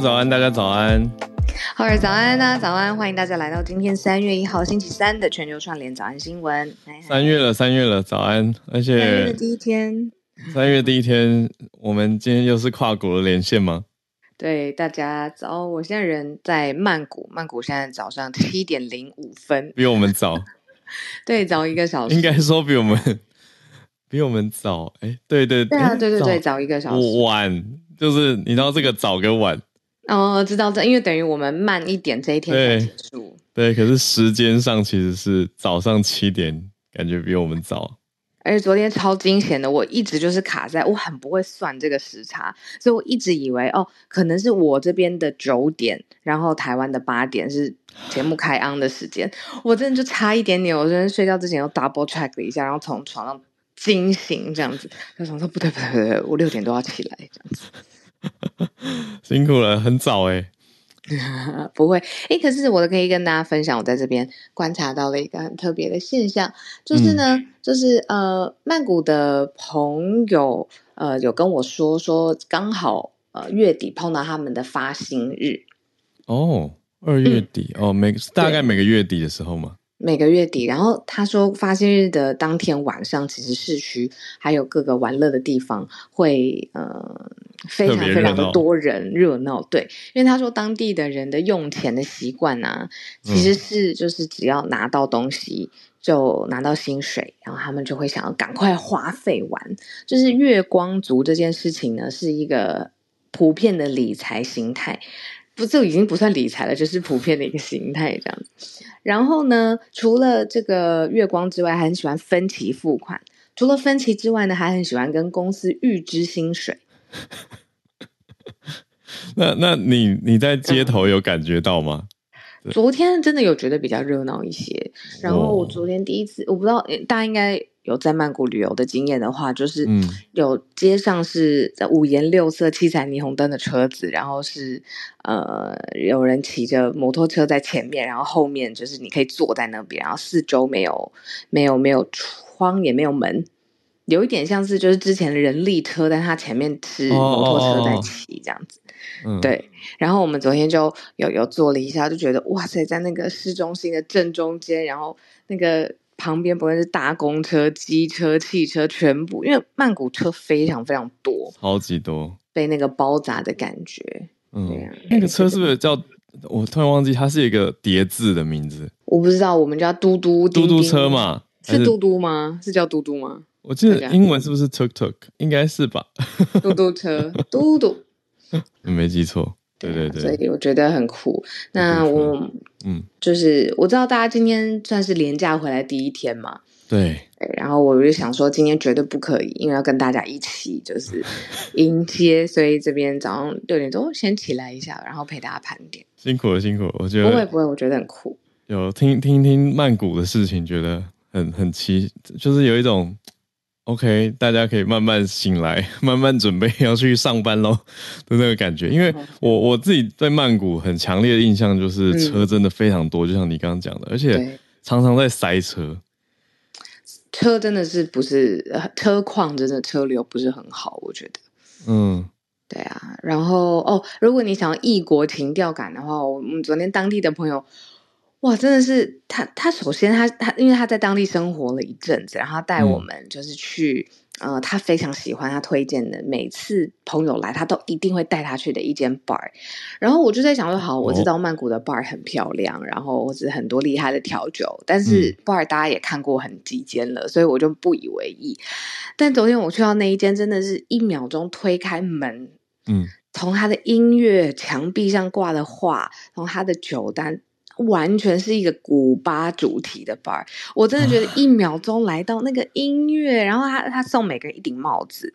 早安，大家早安。好儿早安啊，早安！欢迎大家来到今天三月一号星期三的全球串联早安新闻。三月了，三月了，早安！而且三月的第一天，三月第一天，我们今天又是跨国的连线吗？对，大家早！我现在人在曼谷，曼谷现在早上七点零五分，比我们早。对，早一个小时。应该说比我们比我们早。哎，对对对啊，对对对，早一个小时。晚就是你知道这个早跟晚。哦，知道这，因为等于我们慢一点，这一天才结束。对，可是时间上其实是早上七点，感觉比我们早。而且昨天超惊险的，我一直就是卡在，我很不会算这个时差，所以我一直以为哦，可能是我这边的九点，然后台湾的八点是节目开 on 的时间。我真的就差一点点，我昨天睡觉之前又 double check 了一下，然后从床上惊醒这样子，就想说不对不对不对，我六点都要起来这样子。辛苦了，很早哎，不会。哎，可是我可以跟大家分享，我在这边观察到了一个很特别的现象，就是呢，嗯、就是呃，曼谷的朋友呃有跟我说说，刚好呃月底碰到他们的发薪日。哦，二月底、嗯、哦，每大概每个月底的时候嘛？每个月底，然后他说发薪日的当天晚上，其实市区还有各个玩乐的地方会呃非常非常的多人热闹，对，因为他说当地的人的用钱的习惯啊，其实是就是只要拿到东西就拿到薪水，然后他们就会想要赶快花费完，就是月光族这件事情呢，是一个普遍的理财形态。不，就已经不算理财了，就是普遍的一个形态这样子。然后呢，除了这个月光之外，还很喜欢分期付款。除了分期之外呢，还很喜欢跟公司预支薪水。那，那你你在街头有感觉到吗？嗯、昨天真的有觉得比较热闹一些。然后我昨天第一次，我不知道大家应该。有在曼谷旅游的经验的话，就是有街上是五颜六色、七彩霓虹灯的车子，然后是呃有人骑着摩托车在前面，然后后面就是你可以坐在那边，然后四周没有没有没有窗也没有门，有一点像是就是之前的人力车，但它前面是摩托车在骑这样子。哦哦哦对，然后我们昨天就有有坐了一下，就觉得哇塞，在那个市中心的正中间，然后那个。旁边不论是大公车、机车、汽车，全部因为曼谷车非常非常多，超级多，被那个包扎的感觉。嗯，那个车是不是叫？我突然忘记，它是一个叠字的名字。我不知道，我们叫嘟嘟嘟嘟车嘛？是嘟嘟吗？是叫嘟嘟吗？我记得英文是不是 tuk tuk？应该是吧？嘟嘟车，嘟嘟，没记错。对对对，所以我觉得很酷。那我嗯，就是我知道大家今天算是连假回来第一天嘛，对。然后我就想说，今天绝对不可以，因为要跟大家一起就是 迎接，所以这边早上六点钟先起来一下，然后陪大家盘点。辛苦了，辛苦了，我觉得不会不会，我觉得很酷。有听听听曼谷的事情，觉得很很奇，就是有一种。OK，大家可以慢慢醒来，慢慢准备要去上班喽 的那个感觉。因为我我自己在曼谷很强烈的印象就是车真的非常多，嗯、就像你刚刚讲的，而且常常在塞车。车真的是不是车况，真的车流不是很好，我觉得。嗯，对啊。然后哦，如果你想要异国情调感的话，我们昨天当地的朋友。哇，真的是他！他首先他他，因为他在当地生活了一阵子，然后他带我们就是去，嗯、呃，他非常喜欢他推荐的，每次朋友来，他都一定会带他去的一间 bar。然后我就在想说，好，我知道曼谷的 bar 很漂亮，然后或者很多厉害的调酒，但是 bar 大家也看过很几间了，所以我就不以为意。但昨天我去到那一间，真的是一秒钟推开门，嗯，从他的音乐、墙壁上挂的画，从他的酒单。完全是一个古巴主题的 bar，我真的觉得一秒钟来到那个音乐，然后他他送每个人一顶帽子，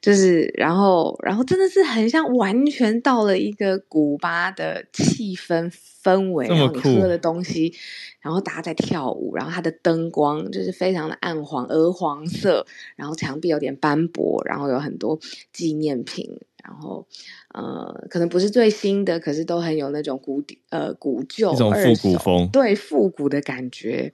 就是然后然后真的是很像完全到了一个古巴的气氛氛围，然后你喝的东西，然后大家在跳舞，然后它的灯光就是非常的暗黄鹅黄色，然后墙壁有点斑驳，然后有很多纪念品。然后，呃，可能不是最新的，可是都很有那种古典，呃，古旧、一种复古风，对，复古的感觉。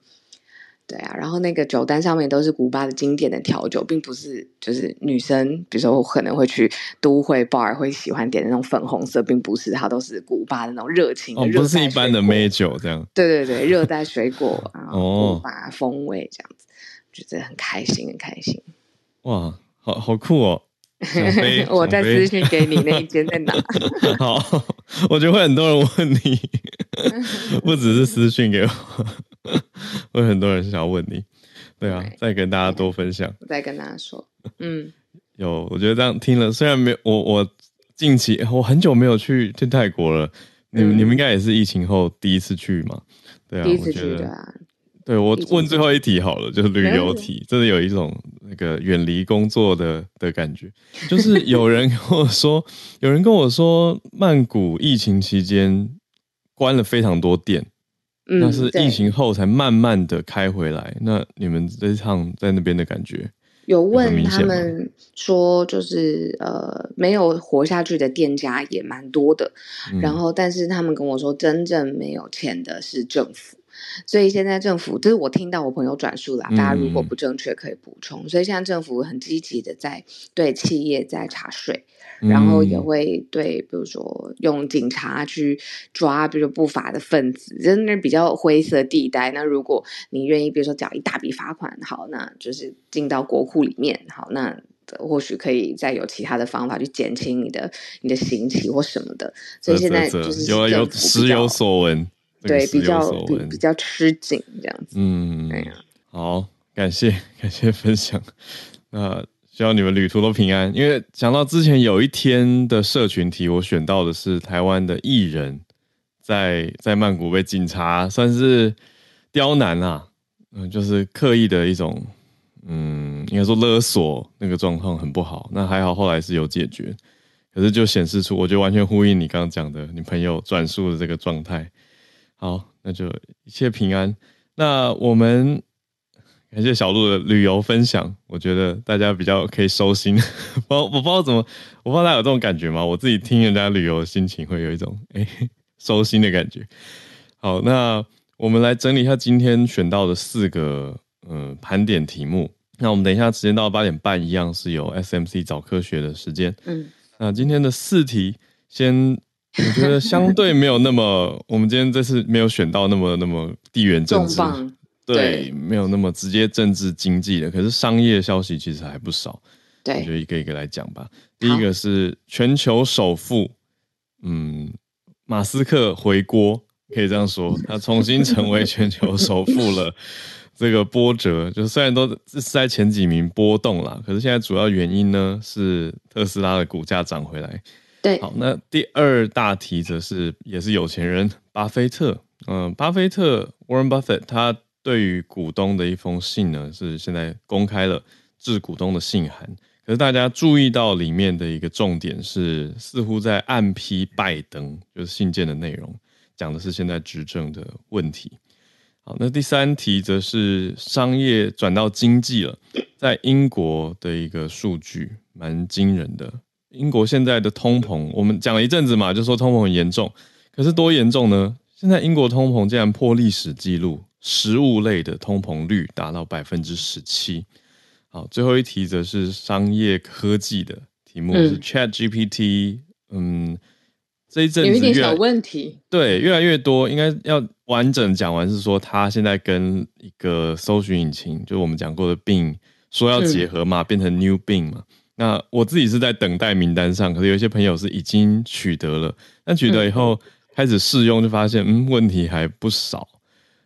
对啊，然后那个酒单上面都是古巴的经典的调酒，并不是就是女生，比如说我可能会去都会 bar 会喜欢点那种粉红色，并不是，它都是古巴的那种热情的，不是一般的美酒这样。对对对，热带水果啊，古巴风味这样子，觉得很开心，很开心。哇，好好酷哦！我再私信给你那一间在哪？好，我觉得会很多人问你，不只是私信给我，会很多人想要问你。对啊，对再跟大家多分享。再跟大家说，嗯，有，我觉得这样听了，虽然没有我，我近期我很久没有去去泰国了。你们、嗯、你们应该也是疫情后第一次去嘛？对啊，第一次去的啊。对，我问最后一题好了，就是旅游 题，真的有一种那个远离工作的的感觉。就是有 人跟我说，有人跟我说，曼谷疫情期间关了非常多店，嗯，那是疫情后才慢慢的开回来。那你们这一趟在那边的感觉？有问他们说，就是呃，没有活下去的店家也蛮多的。嗯，然后，但是他们跟我说，真正没有钱的是政府。所以现在政府，这是我听到我朋友转述啦，大家如果不正确可以补充。嗯、所以现在政府很积极的在对企业在查税，嗯、然后也会对，比如说用警察去抓，比如说不法的分子，真的比较灰色地带。那如果你愿意，比如说缴一大笔罚款，好，那就是进到国库里面，好，那或许可以再有其他的方法去减轻你的你的刑期或什么的。所以现在就是有有时有所闻。对，比较比比较吃紧这样子。嗯，哎呀，好，感谢感谢分享。那希望你们旅途都平安。因为讲到之前有一天的社群题，我选到的是台湾的艺人在，在在曼谷被警察算是刁难啊，嗯，就是刻意的一种，嗯，应该说勒索，那个状况很不好。那还好，后来是有解决，可是就显示出，我觉得完全呼应你刚刚讲的，你朋友转述的这个状态。好，那就一切平安。那我们感谢小鹿的旅游分享，我觉得大家比较可以收心。我我不知道怎么，我不知道大家有这种感觉吗？我自己听人家旅游的心情会有一种哎、欸、收心的感觉。好，那我们来整理一下今天选到的四个嗯盘点题目。那我们等一下时间到八点半一样是有 SMC 早科学的时间。嗯，那今天的四题先。我觉得相对没有那么，我们今天这次没有选到那么那么地缘政治，对，对，没有那么直接政治经济的。可是商业消息其实还不少，对，我就一个一个来讲吧。第一个是全球首富，嗯，马斯克回锅，可以这样说，他重新成为全球首富了。这个波折，就是虽然都是在前几名波动啦，可是现在主要原因呢是特斯拉的股价涨回来。对，好，那第二大题则是也是有钱人巴菲特，嗯、巴菲特 Warren Buffett 他对于股东的一封信呢，是现在公开了致股东的信函。可是大家注意到里面的一个重点是，似乎在暗批拜登，就是信件的内容讲的是现在执政的问题。好，那第三题则是商业转到经济了，在英国的一个数据蛮惊人的。英国现在的通膨，我们讲了一阵子嘛，就说通膨很严重，可是多严重呢？现在英国通膨竟然破历史记录，食物类的通膨率达到百分之十七。好，最后一题则是商业科技的题目，是 ChatGPT。嗯，这一阵子有一点小问题，对，越来越多，应该要完整讲完，是说它现在跟一个搜寻引擎，就我们讲过的 Bing 说要结合嘛，变成 New Bing 嘛。那我自己是在等待名单上，可是有些朋友是已经取得了，但取得以后开始试用，就发现嗯，问题还不少，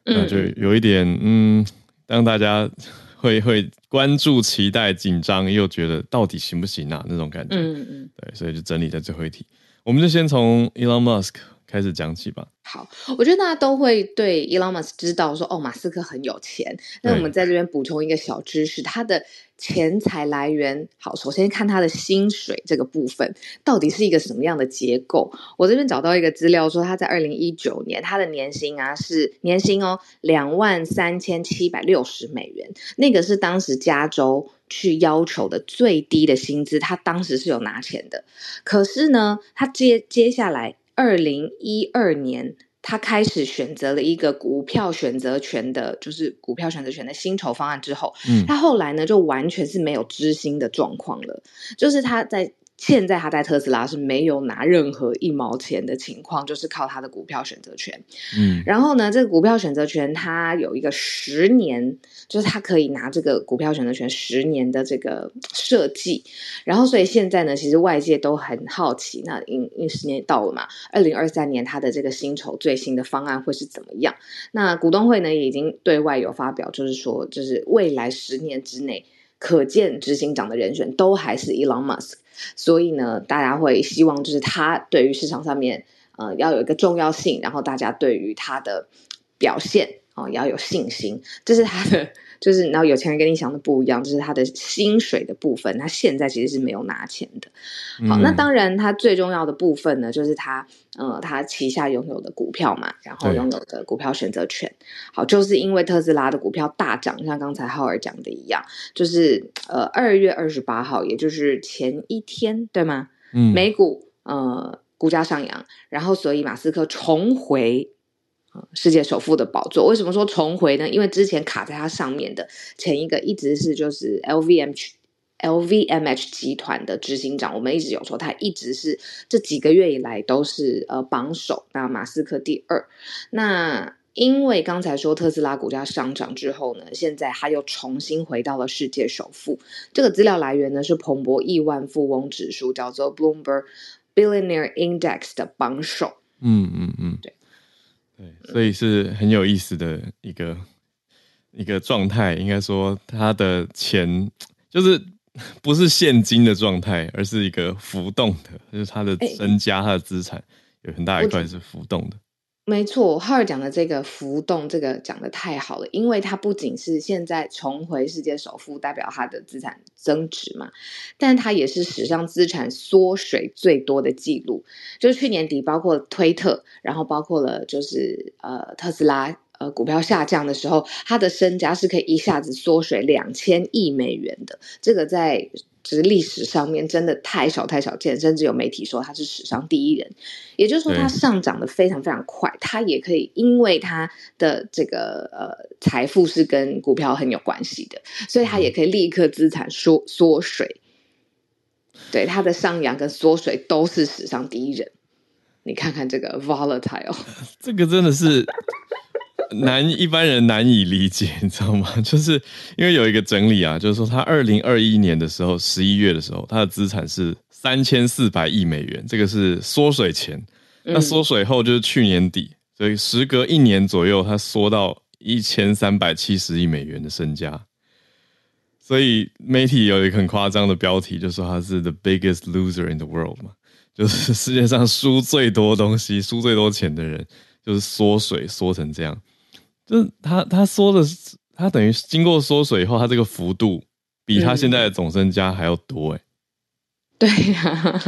那就有一点嗯，让大家会会关注、期待、紧张，又觉得到底行不行啊那种感觉，嗯嗯，对，所以就整理在最后一题，我们就先从 Elon Musk 开始讲起吧。好，我觉得大家都会对 Elon Musk 知道说，哦，马斯克很有钱。那我们在这边补充一个小知识，他的钱财来源。好，首先看他的薪水这个部分，到底是一个什么样的结构？我这边找到一个资料说，他在二零一九年他的年薪啊是年薪哦两万三千七百六十美元，那个是当时加州去要求的最低的薪资，他当时是有拿钱的。可是呢，他接接下来。二零一二年，他开始选择了一个股票选择权的，就是股票选择权的薪酬方案之后，嗯，他后来呢就完全是没有知心的状况了，就是他在。现在他在特斯拉是没有拿任何一毛钱的情况，就是靠他的股票选择权。嗯，然后呢，这个股票选择权它有一个十年，就是他可以拿这个股票选择权十年的这个设计。然后，所以现在呢，其实外界都很好奇，那因因为十年到了嘛，二零二三年他的这个薪酬最新的方案会是怎么样？那股东会呢也已经对外有发表，就是说，就是未来十年之内可见执行长的人选都还是 Elon Musk。所以呢，大家会希望就是他对于市场上面，呃，要有一个重要性，然后大家对于他的表现啊，要有信心，这是他的。就是，然后有钱人跟你想的不一样，就是他的薪水的部分，他现在其实是没有拿钱的。好，那当然，他最重要的部分呢，就是他呃，他旗下拥有的股票嘛，然后拥有的股票选择权。好，就是因为特斯拉的股票大涨，像刚才浩尔讲的一样，就是呃，二月二十八号，也就是前一天，对吗？嗯，美股呃股价上扬，然后所以马斯克重回。世界首富的宝座，为什么说重回呢？因为之前卡在它上面的前一个一直是就是 LVMH LVMH 集团的执行长，我们一直有说他一直是这几个月以来都是呃榜首，那马斯克第二。那因为刚才说特斯拉股价上涨之后呢，现在他又重新回到了世界首富。这个资料来源呢是彭博亿万富翁指数，叫做 Bloomberg Billionaire Index 的榜首。嗯嗯嗯，对。对，所以是很有意思的一个一个状态。应该说，他的钱就是不是现金的状态，而是一个浮动的，就是他的身家、他的资产有很大一块是浮动的。没错，浩尔讲的这个浮动，这个讲的太好了，因为它不仅是现在重回世界首富，代表他的资产增值嘛，但它也是史上资产缩水最多的记录。就是去年底，包括推特，然后包括了就是呃特斯拉，呃股票下降的时候，他的身家是可以一下子缩水两千亿美元的，这个在。只是历史上面真的太少太少见，甚至有媒体说他是史上第一人，也就是说他上涨的非常非常快，他也可以因为他的这个呃财富是跟股票很有关系的，所以他也可以立刻资产缩缩水，对他的上扬跟缩水都是史上第一人，你看看这个 volatile，这个真的是。难一般人难以理解，你知道吗？就是因为有一个整理啊，就是说他二零二一年的时候，十一月的时候，他的资产是三千四百亿美元，这个是缩水前。那缩水后就是去年底，所以时隔一年左右，他缩到一千三百七十亿美元的身家。所以媒体有一个很夸张的标题，就说他是 the biggest loser in the world 嘛，就是世界上输最多东西、输最多钱的人，就是缩水缩成这样。就是他，他说的是，他等于经过缩水以后，他这个幅度比他现在的总身家还要多哎。对呀，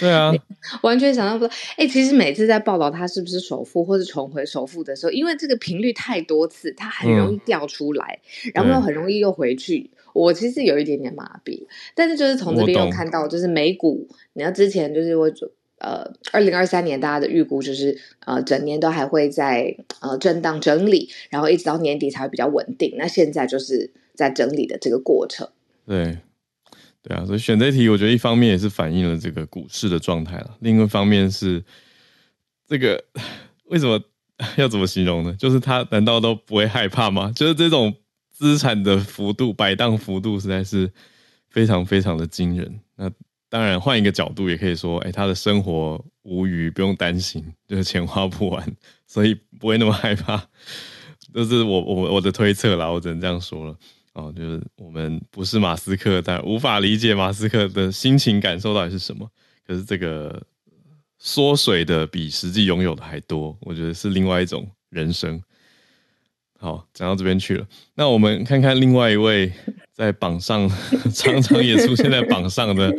对啊，完全想象不到。哎，其实每次在报道他是不是首富或是重回首富的时候，因为这个频率太多次，他很容易掉出来，嗯、然后又很容易又回去。我其实有一点点麻痹，但是就是从这边又看到，就是美股，你要之前就是我。呃，二零二三年大家的预估就是，呃，整年都还会在呃震荡整理，然后一直到年底才会比较稳定。那现在就是在整理的这个过程。对，对啊，所以选择题，我觉得一方面也是反映了这个股市的状态了，另一方面是这个为什么要怎么形容呢？就是他难道都不会害怕吗？就是这种资产的幅度摆荡幅度实在是非常非常的惊人。那。当然，换一个角度也可以说，哎，他的生活无余，不用担心，就是钱花不完，所以不会那么害怕。这是我我我的推测啦，我只能这样说了。哦，就是我们不是马斯克，但无法理解马斯克的心情感受到底是什么。可是这个缩水的比实际拥有的还多，我觉得是另外一种人生。好，讲到这边去了，那我们看看另外一位在榜上 常常也出现在榜上的。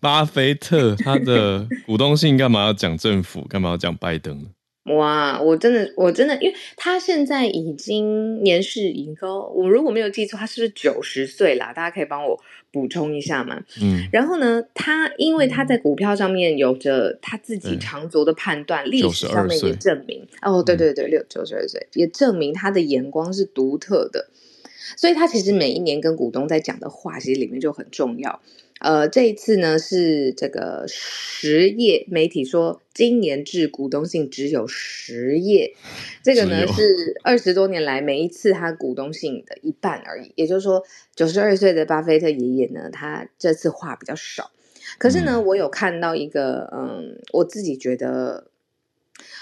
巴菲特他的股东信干嘛要讲政府？干嘛要讲拜登呢？哇，我真的，我真的，因为他现在已经年事已高，我如果没有记错，他是不是九十岁啦？大家可以帮我补充一下嘛？嗯，然后呢，他因为他在股票上面有着他自己长足的判断，历史上面也证明，哦，对对对，六九十二岁也证明他的眼光是独特的，所以他其实每一年跟股东在讲的话，其实里面就很重要。呃，这一次呢是这个实业媒体说，今年致股东信只有十页，这个呢是二十多年来每一次他股东信的一半而已。也就是说，九十二岁的巴菲特爷爷呢，他这次话比较少。可是呢，嗯、我有看到一个，嗯，我自己觉得，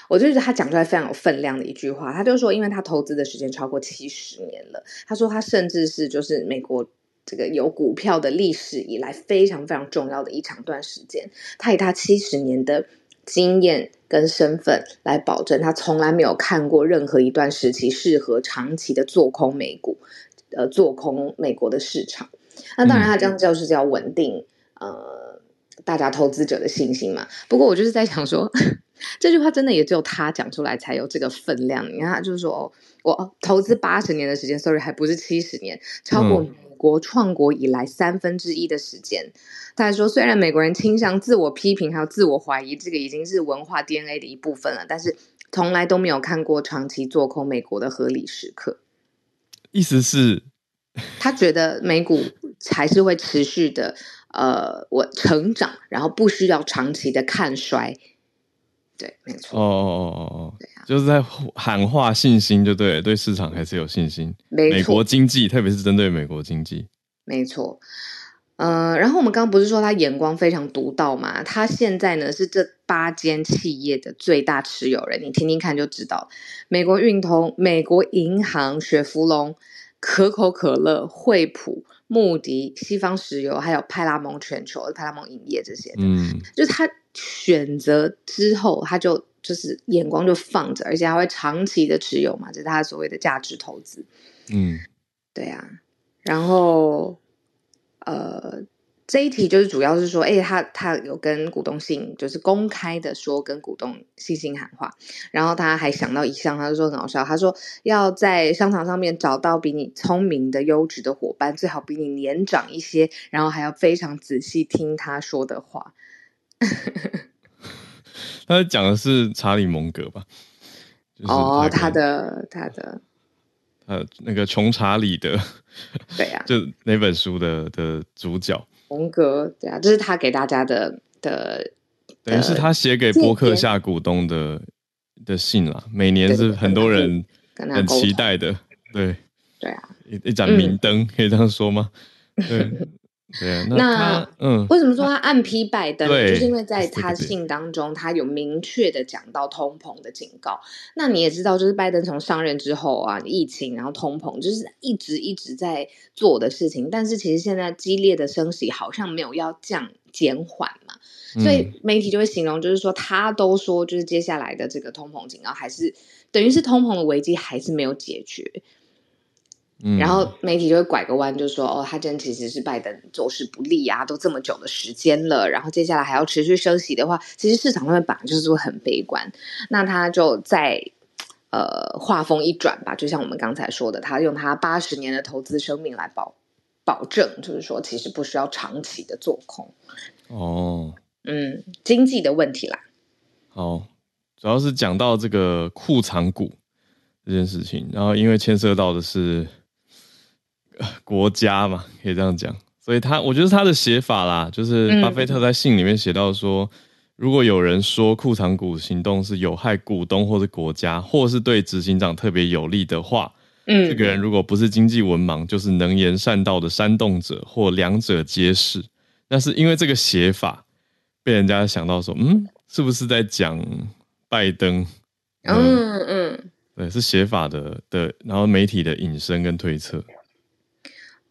我就觉得他讲出来非常有分量的一句话。他就说，因为他投资的时间超过七十年了，他说他甚至是就是美国。这个有股票的历史以来非常非常重要的一长段时间，他以他七十年的经验跟身份来保证，他从来没有看过任何一段时期适合长期的做空美股，呃，做空美国的市场。那当然，他这样就是叫稳定呃大家投资者的信心嘛。不过我就是在想说，这句话真的也只有他讲出来才有这个分量。你看，他就是说，哦，我投资八十年的时间，sorry，还不是七十年，超过。国创国以来三分之一的时间，他说，虽然美国人倾向自我批评还有自我怀疑，这个已经是文化 DNA 的一部分了，但是从来都没有看过长期做空美国的合理时刻。意思是，他觉得美股还是会持续的，呃，我成长，然后不需要长期的看衰。对，没错。哦哦哦哦哦，对啊，就是在喊话信心，就对，对市场还是有信心。没错，美国经济，特别是针对美国经济，没错。呃，然后我们刚刚不是说他眼光非常独到嘛？他现在呢是这八间企业的最大持有人，你听听看就知道。美国运通、美国银行、雪佛龙、可口可乐、惠普、穆迪、西方石油，还有派拉蒙全球、派拉蒙影业这些的，嗯，就是他。选择之后，他就就是眼光就放着，而且他会长期的持有嘛，这是他所谓的价值投资。嗯，对啊。然后，呃，这一题就是主要是说，哎，他他有跟股东信，就是公开的说跟股东信心喊话。然后他还想到一项，他就说很好笑，他说要在商场上面找到比你聪明的优质的伙伴，最好比你年长一些，然后还要非常仔细听他说的话。他讲的是查理蒙格吧？就是、哦，他的他的呃，那个穷查理的，对呀、啊，就那本书的的主角蒙格，对啊，这是他给大家的的，等于是他写给波克夏股东的的信啦。每年是很多人很期待的，对对啊，一一盏明灯、嗯，可以这样说吗？对。对啊，那，那嗯，为什么说他暗批拜登？就是因为在他信当中，他有明确的讲到通膨的警告。那你也知道，就是拜登从上任之后啊，疫情然后通膨，就是一直一直在做的事情。但是其实现在激烈的升息好像没有要降减缓嘛，所以媒体就会形容，就是说他都说，就是接下来的这个通膨警告还是等于是通膨的危机还是没有解决。然后媒体就会拐个弯，就说：“哦，他真其实是拜登做事不利啊，都这么久的时间了，然后接下来还要持续升息的话，其实市场上面本来就是会很悲观。那他就在呃话锋一转吧，就像我们刚才说的，他用他八十年的投资生命来保保证，就是说其实不需要长期的做空。哦，嗯，经济的问题啦。好，主要是讲到这个库藏股这件事情，然后因为牵涉到的是。国家嘛，可以这样讲，所以他我觉得他的写法啦，就是巴菲特在信里面写到说，嗯，如果有人说库藏股行动是有害股东或者国家，或是对执行长特别有利的话，嗯，这个人如果不是经济文盲，就是能言善道的煽动者，或两者皆是。那是因为这个写法被人家想到说，嗯，是不是在讲拜登？嗯嗯，嗯，对，是写法的的，然后媒体的引申跟推测。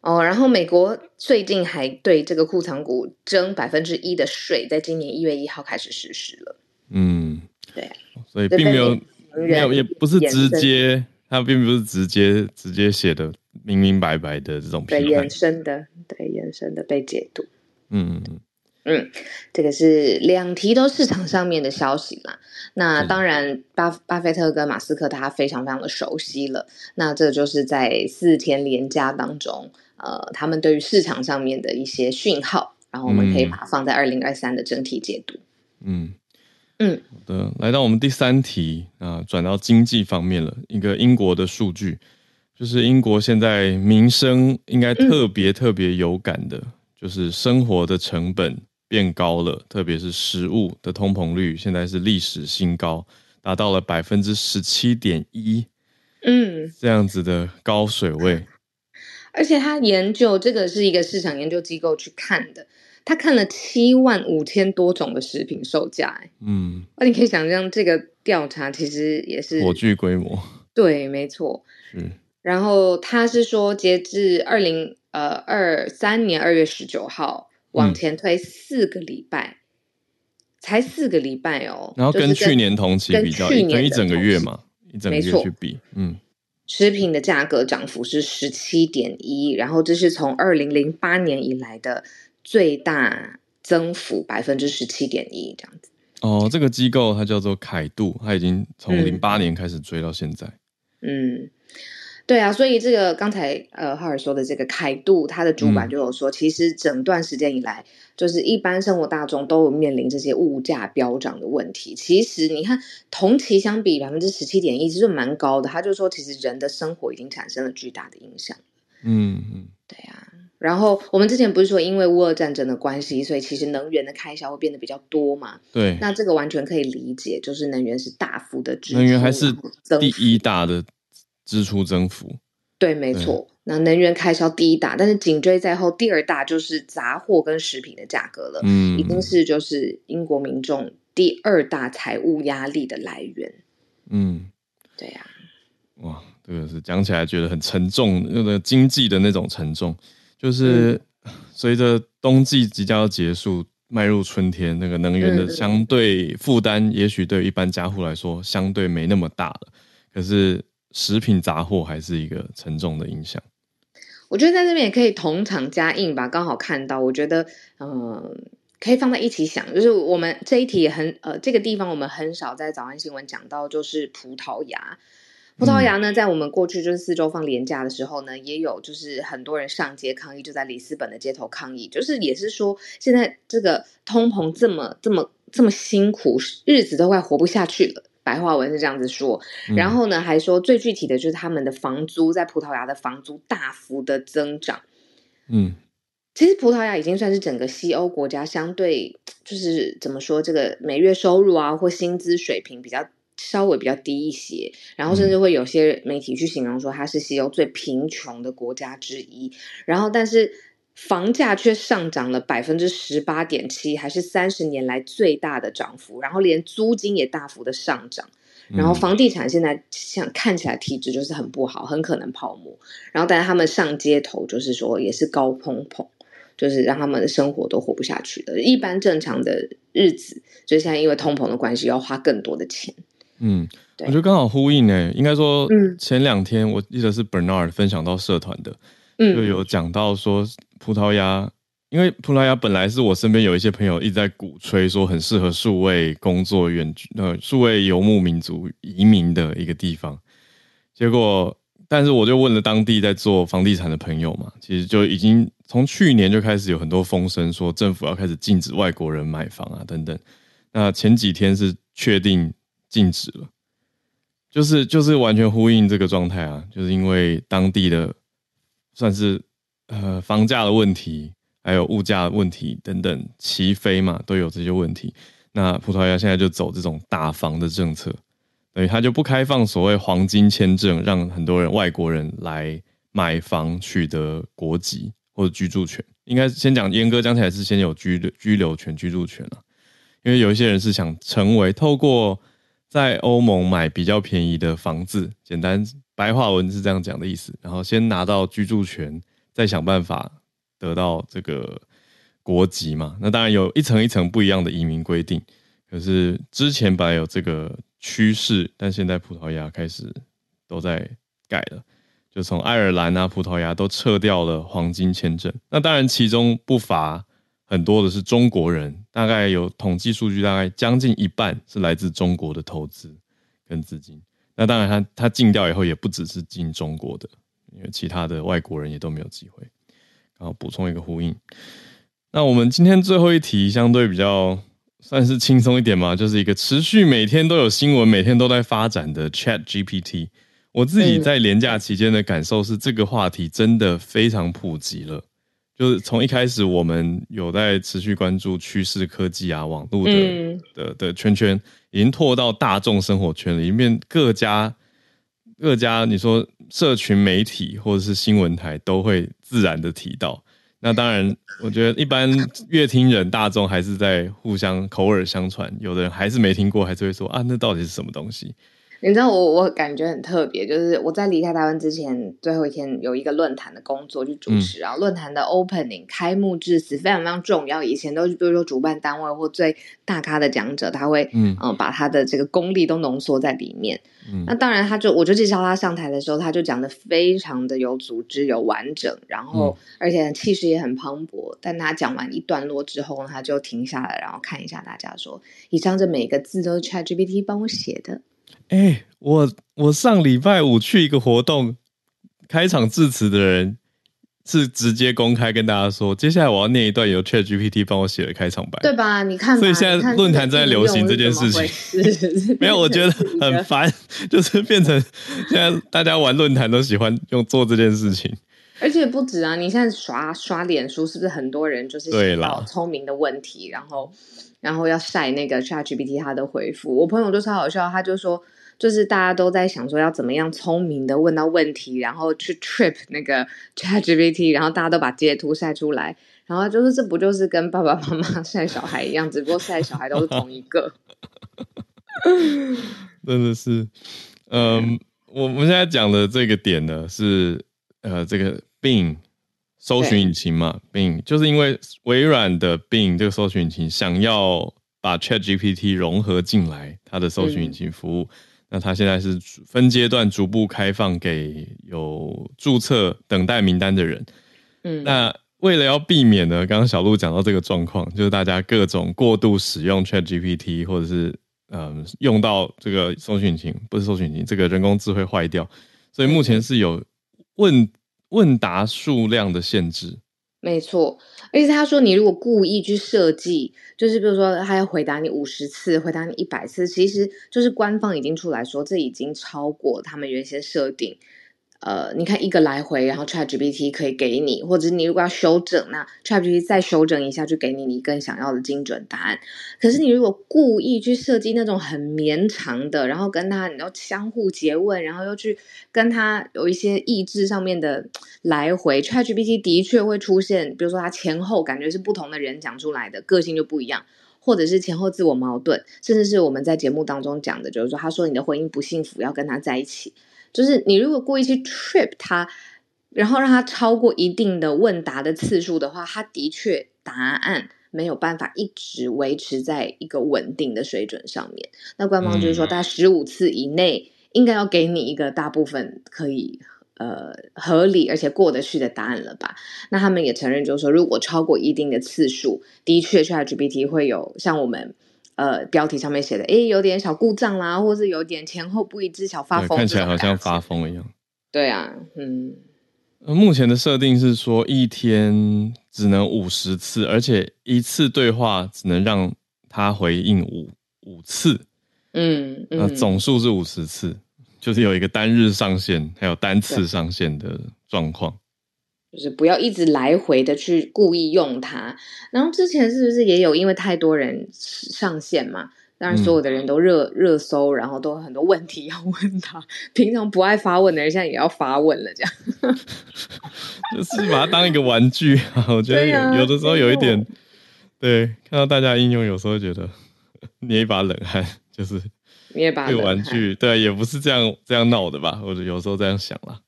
哦，然后美国最近还对这个库藏股征百分之一的税，在今年一月一号开始实施了。嗯，对，所以并没有没有，也不是直接，它并不是直接直接写的明明白白的这种对，延伸的，对，延伸的被解读。嗯嗯嗯。嗯，这个是两题都市场上面的消息啦。那当然巴，巴巴菲特跟马斯克他非常非常的熟悉了。那这就是在四天连假当中，呃，他们对于市场上面的一些讯号，然后我们可以把它放在二零二三的整体解读。嗯嗯，好的，来到我们第三题啊，转到经济方面了。一个英国的数据，就是英国现在民生应该特别特别有感的，嗯、就是生活的成本。变高了，特别是食物的通膨率现在是历史新高，达到了百分之十七点一，嗯，这样子的高水位。而且他研究这个是一个市场研究机构去看的，他看了七万五千多种的食品售价，嗯，那你可以想象这个调查其实也是火炬规模。对，没错，嗯。然后他是说，截至二零呃二三年二月十九号。往前推四个礼拜，嗯、才四个礼拜哦。然后跟去年同期比较，跟一整个月嘛，一整个月去比，嗯，食品的价格涨幅是十七点一，然后这是从二零零八年以来的最大增幅，百分之十七点一这样子。哦，这个机构它叫做凯度，它已经从零八年开始追到现在，嗯。嗯对啊，所以这个刚才呃浩尔说的这个凯度，它的主管就有说，嗯、其实整段时间以来，就是一般生活大众都有面临这些物价飙涨的问题。其实你看同期相比百分之十七点一，其实蛮高的。他就说，其实人的生活已经产生了巨大的影响。嗯嗯，对啊。然后我们之前不是说，因为乌俄战争的关系，所以其实能源的开销会变得比较多嘛？对。那这个完全可以理解，就是能源是大幅的支出，能源还是第一大的。支出增幅，对，没错。那能源开销第一大，但是紧追在后，第二大就是杂货跟食品的价格了。嗯，已经是就是英国民众第二大财务压力的来源。嗯，对呀、啊。哇，这个是讲起来觉得很沉重，那个经济的那种沉重，就是随着冬季即将要结束，迈入春天，那个能源的相对负担，也许对一般家户来说相对没那么大了。可是。食品杂货还是一个沉重的影响。我觉得在这边也可以同场加映吧，刚好看到，我觉得嗯、呃，可以放在一起想。就是我们这一题也很呃，这个地方我们很少在早安新闻讲到，就是葡萄牙。葡萄牙呢，在我们过去就是四周放连假的时候呢，也有就是很多人上街抗议，就在里斯本的街头抗议，就是也是说现在这个通膨这么这么这么辛苦，日子都快活不下去了。白话文是这样子说，然后呢，还说最具体的就是他们的房租在葡萄牙的房租大幅的增长。嗯，其实葡萄牙已经算是整个西欧国家相对 就是怎么说，这个每月收入啊或薪资水平比较稍微比较低一些，然后甚至会有些媒体去形容说它是西欧最贫穷的国家之一。然后，但是。房价却上涨了百分之十八点七，还是三十年来最大的涨幅。然后连租金也大幅的上涨。然后房地产现在像看起来体质就是很不好，很可能泡沫。然后但是他们上街头就是说也是高通膨，就是让他们的生活都活不下去的。一般正常的日子，就现在因为通膨的关系要花更多的钱。嗯，我觉得刚好呼应呢。应该说，前两天我记得是 Bernard 分享到社团的。就有讲到说，葡萄牙，因为葡萄牙本来是我身边有一些朋友一直在鼓吹说很适合数位工作远距呃数位游牧民族移民的一个地方，结果，但是我就问了当地在做房地产的朋友嘛，其实就已经从去年就开始有很多风声说政府要开始禁止外国人买房啊等等，那前几天是确定禁止了，就是就是完全呼应这个状态啊，就是因为当地的。算是呃房价的问题，还有物价问题等等齐飞嘛，都有这些问题。那葡萄牙现在就走这种打房的政策，等于他就不开放所谓黄金签证，让很多人外国人来买房取得国籍或者居住权。应该先讲严格讲起来是先有居居留权、居住权啊，因为有一些人是想成为透过在欧盟买比较便宜的房子，简单。白话文是这样讲的意思，然后先拿到居住权，再想办法得到这个国籍嘛。那当然有一层一层不一样的移民规定，可是之前本来有这个趋势，但现在葡萄牙开始都在改了，就从爱尔兰啊、葡萄牙都撤掉了黄金签证。那当然其中不乏很多的是中国人，大概有统计数据，大概将近一半是来自中国的投资跟资金。那当然他，他他禁掉以后，也不只是禁中国的，因为其他的外国人也都没有机会。然后补充一个呼应。那我们今天最后一题相对比较算是轻松一点嘛，就是一个持续每天都有新闻、每天都在发展的 Chat GPT。我自己在连假期间的感受是，这个话题真的非常普及了。就是从一开始，我们有在持续关注趋势科技啊、网络的、嗯、的的圈圈，已经拓到大众生活圈里面，各家各家你说社群媒体或者是新闻台都会自然的提到。那当然，我觉得一般乐听人大众还是在互相口耳相传，有的人还是没听过，还是会说啊，那到底是什么东西？你知道我我感觉很特别，就是我在离开台湾之前最后一天有一个论坛的工作去主持，嗯、然后论坛的 opening 开幕致辞非常非常重要。以前都是比如说主办单位或最大咖的讲者，他会嗯嗯把他的这个功力都浓缩在里面。嗯，那当然他就我就介绍他上台的时候，他就讲的非常的有组织、有完整，然后而且气势也很磅礴。但他讲完一段落之后，他就停下来，然后看一下大家说：“以上这每个字都是 ChatGPT 帮我写的。”哎、欸，我我上礼拜五去一个活动，开场致辞的人是直接公开跟大家说，接下来我要念一段由 ChatGPT 帮我写的开场白，对吧？你看，所以现在论坛在流行这件事情，没有，我觉得很烦，就是变成现在大家玩论坛都喜欢用做这件事情，而且不止啊，你现在刷刷脸书，是不是很多人就是写到聪明的问题，然后然后要晒那个 ChatGPT 他的回复？我朋友就超好笑，他就说。就是大家都在想说要怎么样聪明的问到问题，然后去 trip 那个 ChatGPT，然后大家都把截图晒出来，然后就是这不就是跟爸爸妈妈 晒小孩一样，只不过晒小孩都是同一个。真的是，嗯，我我们现在讲的这个点呢是呃这个 Bing 搜寻引擎嘛，Bing 就是因为微软的 Bing 这个搜寻引擎想要把 ChatGPT 融合进来它的搜寻引擎服务。嗯那它现在是分阶段逐步开放给有注册等待名单的人。嗯，那为了要避免呢，刚刚小鹿讲到这个状况，就是大家各种过度使用 ChatGPT，或者是嗯用到这个搜寻引擎，不是搜寻引擎，这个人工智慧坏掉，所以目前是有问问答数量的限制。没错，而且他说，你如果故意去设计，就是比如说他要回答你五十次，回答你一百次，其实就是官方已经出来说，这已经超过他们原先设定。呃，你看一个来回，然后 ChatGPT 可以给你，或者你如果要修整，那 ChatGPT 再修整一下，就给你你更想要的精准答案。可是你如果故意去设计那种很绵长的，然后跟他你要相互诘问，然后又去跟他有一些意志上面的来回，ChatGPT 的确会出现，比如说他前后感觉是不同的人讲出来的，个性就不一样，或者是前后自我矛盾，甚至是我们在节目当中讲的，就是说他说你的婚姻不幸福，要跟他在一起。就是你如果故意去 trip 它，然后让它超过一定的问答的次数的话，它的确答案没有办法一直维持在一个稳定的水准上面。那官方就是说，大概十五次以内应该要给你一个大部分可以呃合理而且过得去的答案了吧？那他们也承认，就是说如果超过一定的次数，的确 ChatGPT 会有像我们。呃，标题上面写的，诶，有点小故障啦，或是有点前后不一致，小发疯，看起来好像发疯一样。对啊，嗯。目前的设定是说，一天只能五十次，而且一次对话只能让他回应五五次。嗯，嗯，那总数是五十次，就是有一个单日上限，还有单次上限的状况。就是不要一直来回的去故意用它，然后之前是不是也有因为太多人上线嘛？当然所有的人都热、嗯、热搜，然后都有很多问题要问他。平常不爱发问的人现在也要发问了，这样。就是把它当一个玩具啊，我觉得有、啊、有的时候有一点，对，看到大家应用，有时候觉得捏一把冷汗，就是捏一把冷汗。玩具，对，也不是这样这样闹的吧？我就有时候这样想啦。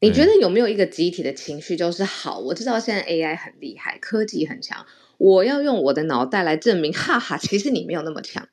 你觉得有没有一个集体的情绪，就是好？我知道现在 AI 很厉害，科技很强，我要用我的脑袋来证明，哈哈，其实你没有那么强。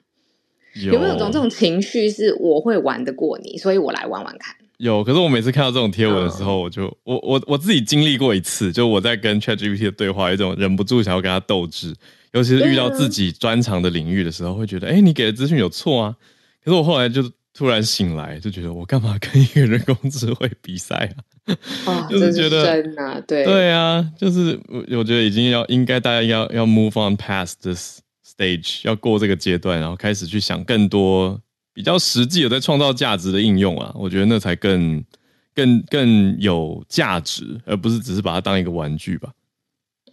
有，有没有种这种情绪，是我会玩得过你，所以我来玩玩看？有，可是我每次看到这种贴文的时候，我就我我我自己经历过一次，就我在跟 ChatGPT 的对话，有一种忍不住想要跟他斗智，尤其是遇到自己专长的领域的时候，会觉得，哎、欸，你给的资讯有错啊。可是我后来就突然醒来，就觉得我干嘛跟一个人工智慧比赛啊？哦、就是觉得真啊，对对啊，就是我我觉得已经要应该大家要要 move on past this stage，要过这个阶段，然后开始去想更多。比较实际有在创造价值的应用啊，我觉得那才更、更、更有价值，而不是只是把它当一个玩具吧。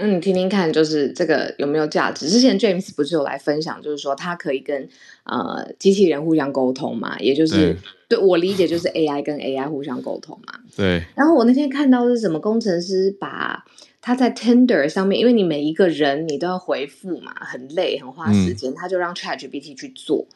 嗯，你听听看，就是这个有没有价值？之前 James 不是有来分享，就是说他可以跟呃机器人互相沟通嘛，也就是对，对我理解就是 AI 跟 AI 互相沟通嘛。对。然后我那天看到是什么工程师把他在 Tender 上面，因为你每一个人你都要回复嘛，很累，很花时间，嗯、他就让 ChatGPT 去做。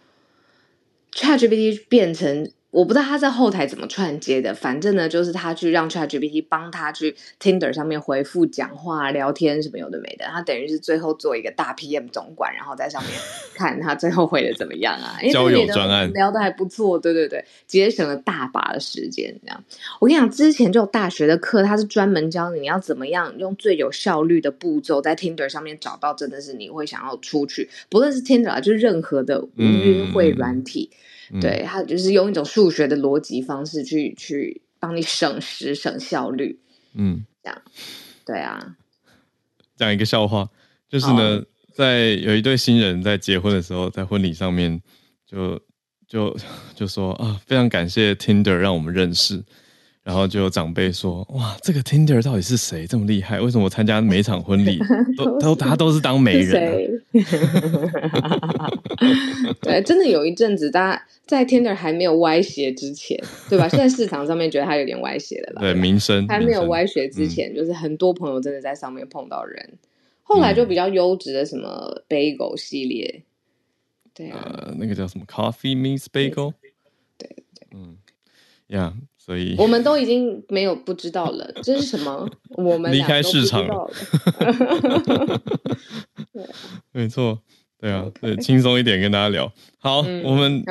ChatGPT 变成。我不知道他在后台怎么串接的，反正呢，就是他去让 ChatGPT 帮他去 Tinder 上面回复、讲话、聊天什么有的没的，他等于是最后做一个大 PM 总管，然后在上面看他最后回的怎么样啊？交友专案聊的还不错，对对对，节省了大把的时间。这样，我跟你讲，之前就有大学的课，他是专门教你要怎么样用最有效率的步骤在 Tinder 上面找到真的是你会想要出去，不论是 Tinder 啊，就是任何的约会软体。嗯嗯、对，他就是用一种数学的逻辑方式去去帮你省时省效率，嗯，这样，对啊。讲一个笑话，就是呢，在有一对新人在结婚的时候，在婚礼上面就就就说啊，非常感谢 Tinder 让我们认识。然后就有长辈说：“哇，这个 Tinder 到底是谁这么厉害？为什么我参加每一场婚礼 都都他都是当媒人？” 对，真的有一阵子，大家在 Tinder 还没有歪斜之前，对吧？现在市场上面觉得它有点歪斜了啦。对，名声还没有歪斜之前，就是很多朋友真的在上面碰到人。嗯、后来就比较优质的什么 Bagel 系列，对啊，呃、那个叫什么 Coffee Meets Bagel，对对，对，嗯，呀。所以我们都已经没有不知道了，这是什么？我们离开市场了。没错，对啊，对，轻松一点跟大家聊。好，嗯、我们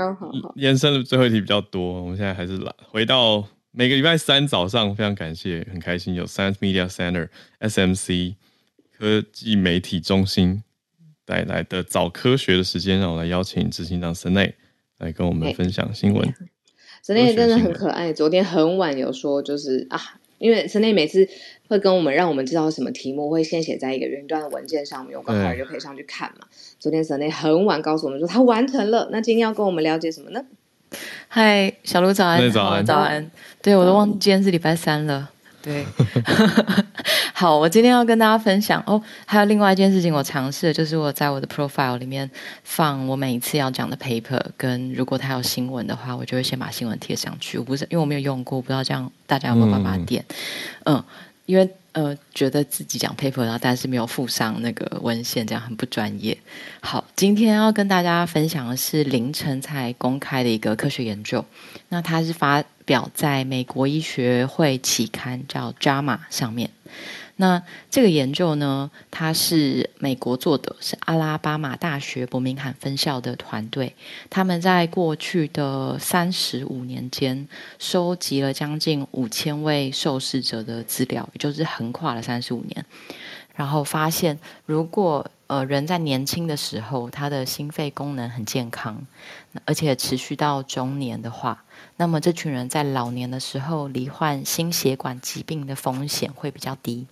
延伸的最后一题比较多，我们现在还是来回到每个礼拜三早上，非常感谢，很开心有 Science Media Center SMC 科技媒体中心带来的早科学的时间，让我来邀请执行长 Senei 来跟我们分享新闻。神内真的很可爱。昨天很晚有说，就是啊，因为神内每次会跟我们让我们知道什么题目，会先写在一个云端的文件上面，我刚好就可以上去看嘛。昨天神内很晚告诉我们说他完成了，那今天要跟我们了解什么呢？嗨，小鹿早安，早安，早安。对，我都忘记今天是礼拜三了。对，好，我今天要跟大家分享哦。还有另外一件事情，我尝试的就是我在我的 profile 里面放我每一次要讲的 paper，跟如果它有新闻的话，我就会先把新闻贴上去。我不是因为我没有用过，不知道这样大家有没有办法点？嗯，嗯，因为呃觉得自己讲 paper，然后但是没有附上那个文献，这样很不专业。好，今天要跟大家分享的是凌晨才公开的一个科学研究，那它是发。表在美国医学会期刊叫《JAMA》上面。那这个研究呢，它是美国做的，是阿拉巴马大学伯明翰分校的团队。他们在过去的三十五年间，收集了将近五千位受试者的资料，也就是横跨了三十五年。然后发现，如果呃人在年轻的时候，他的心肺功能很健康，而且持续到中年的话。那么这群人在老年的时候罹患心血管疾病的风险会比较低。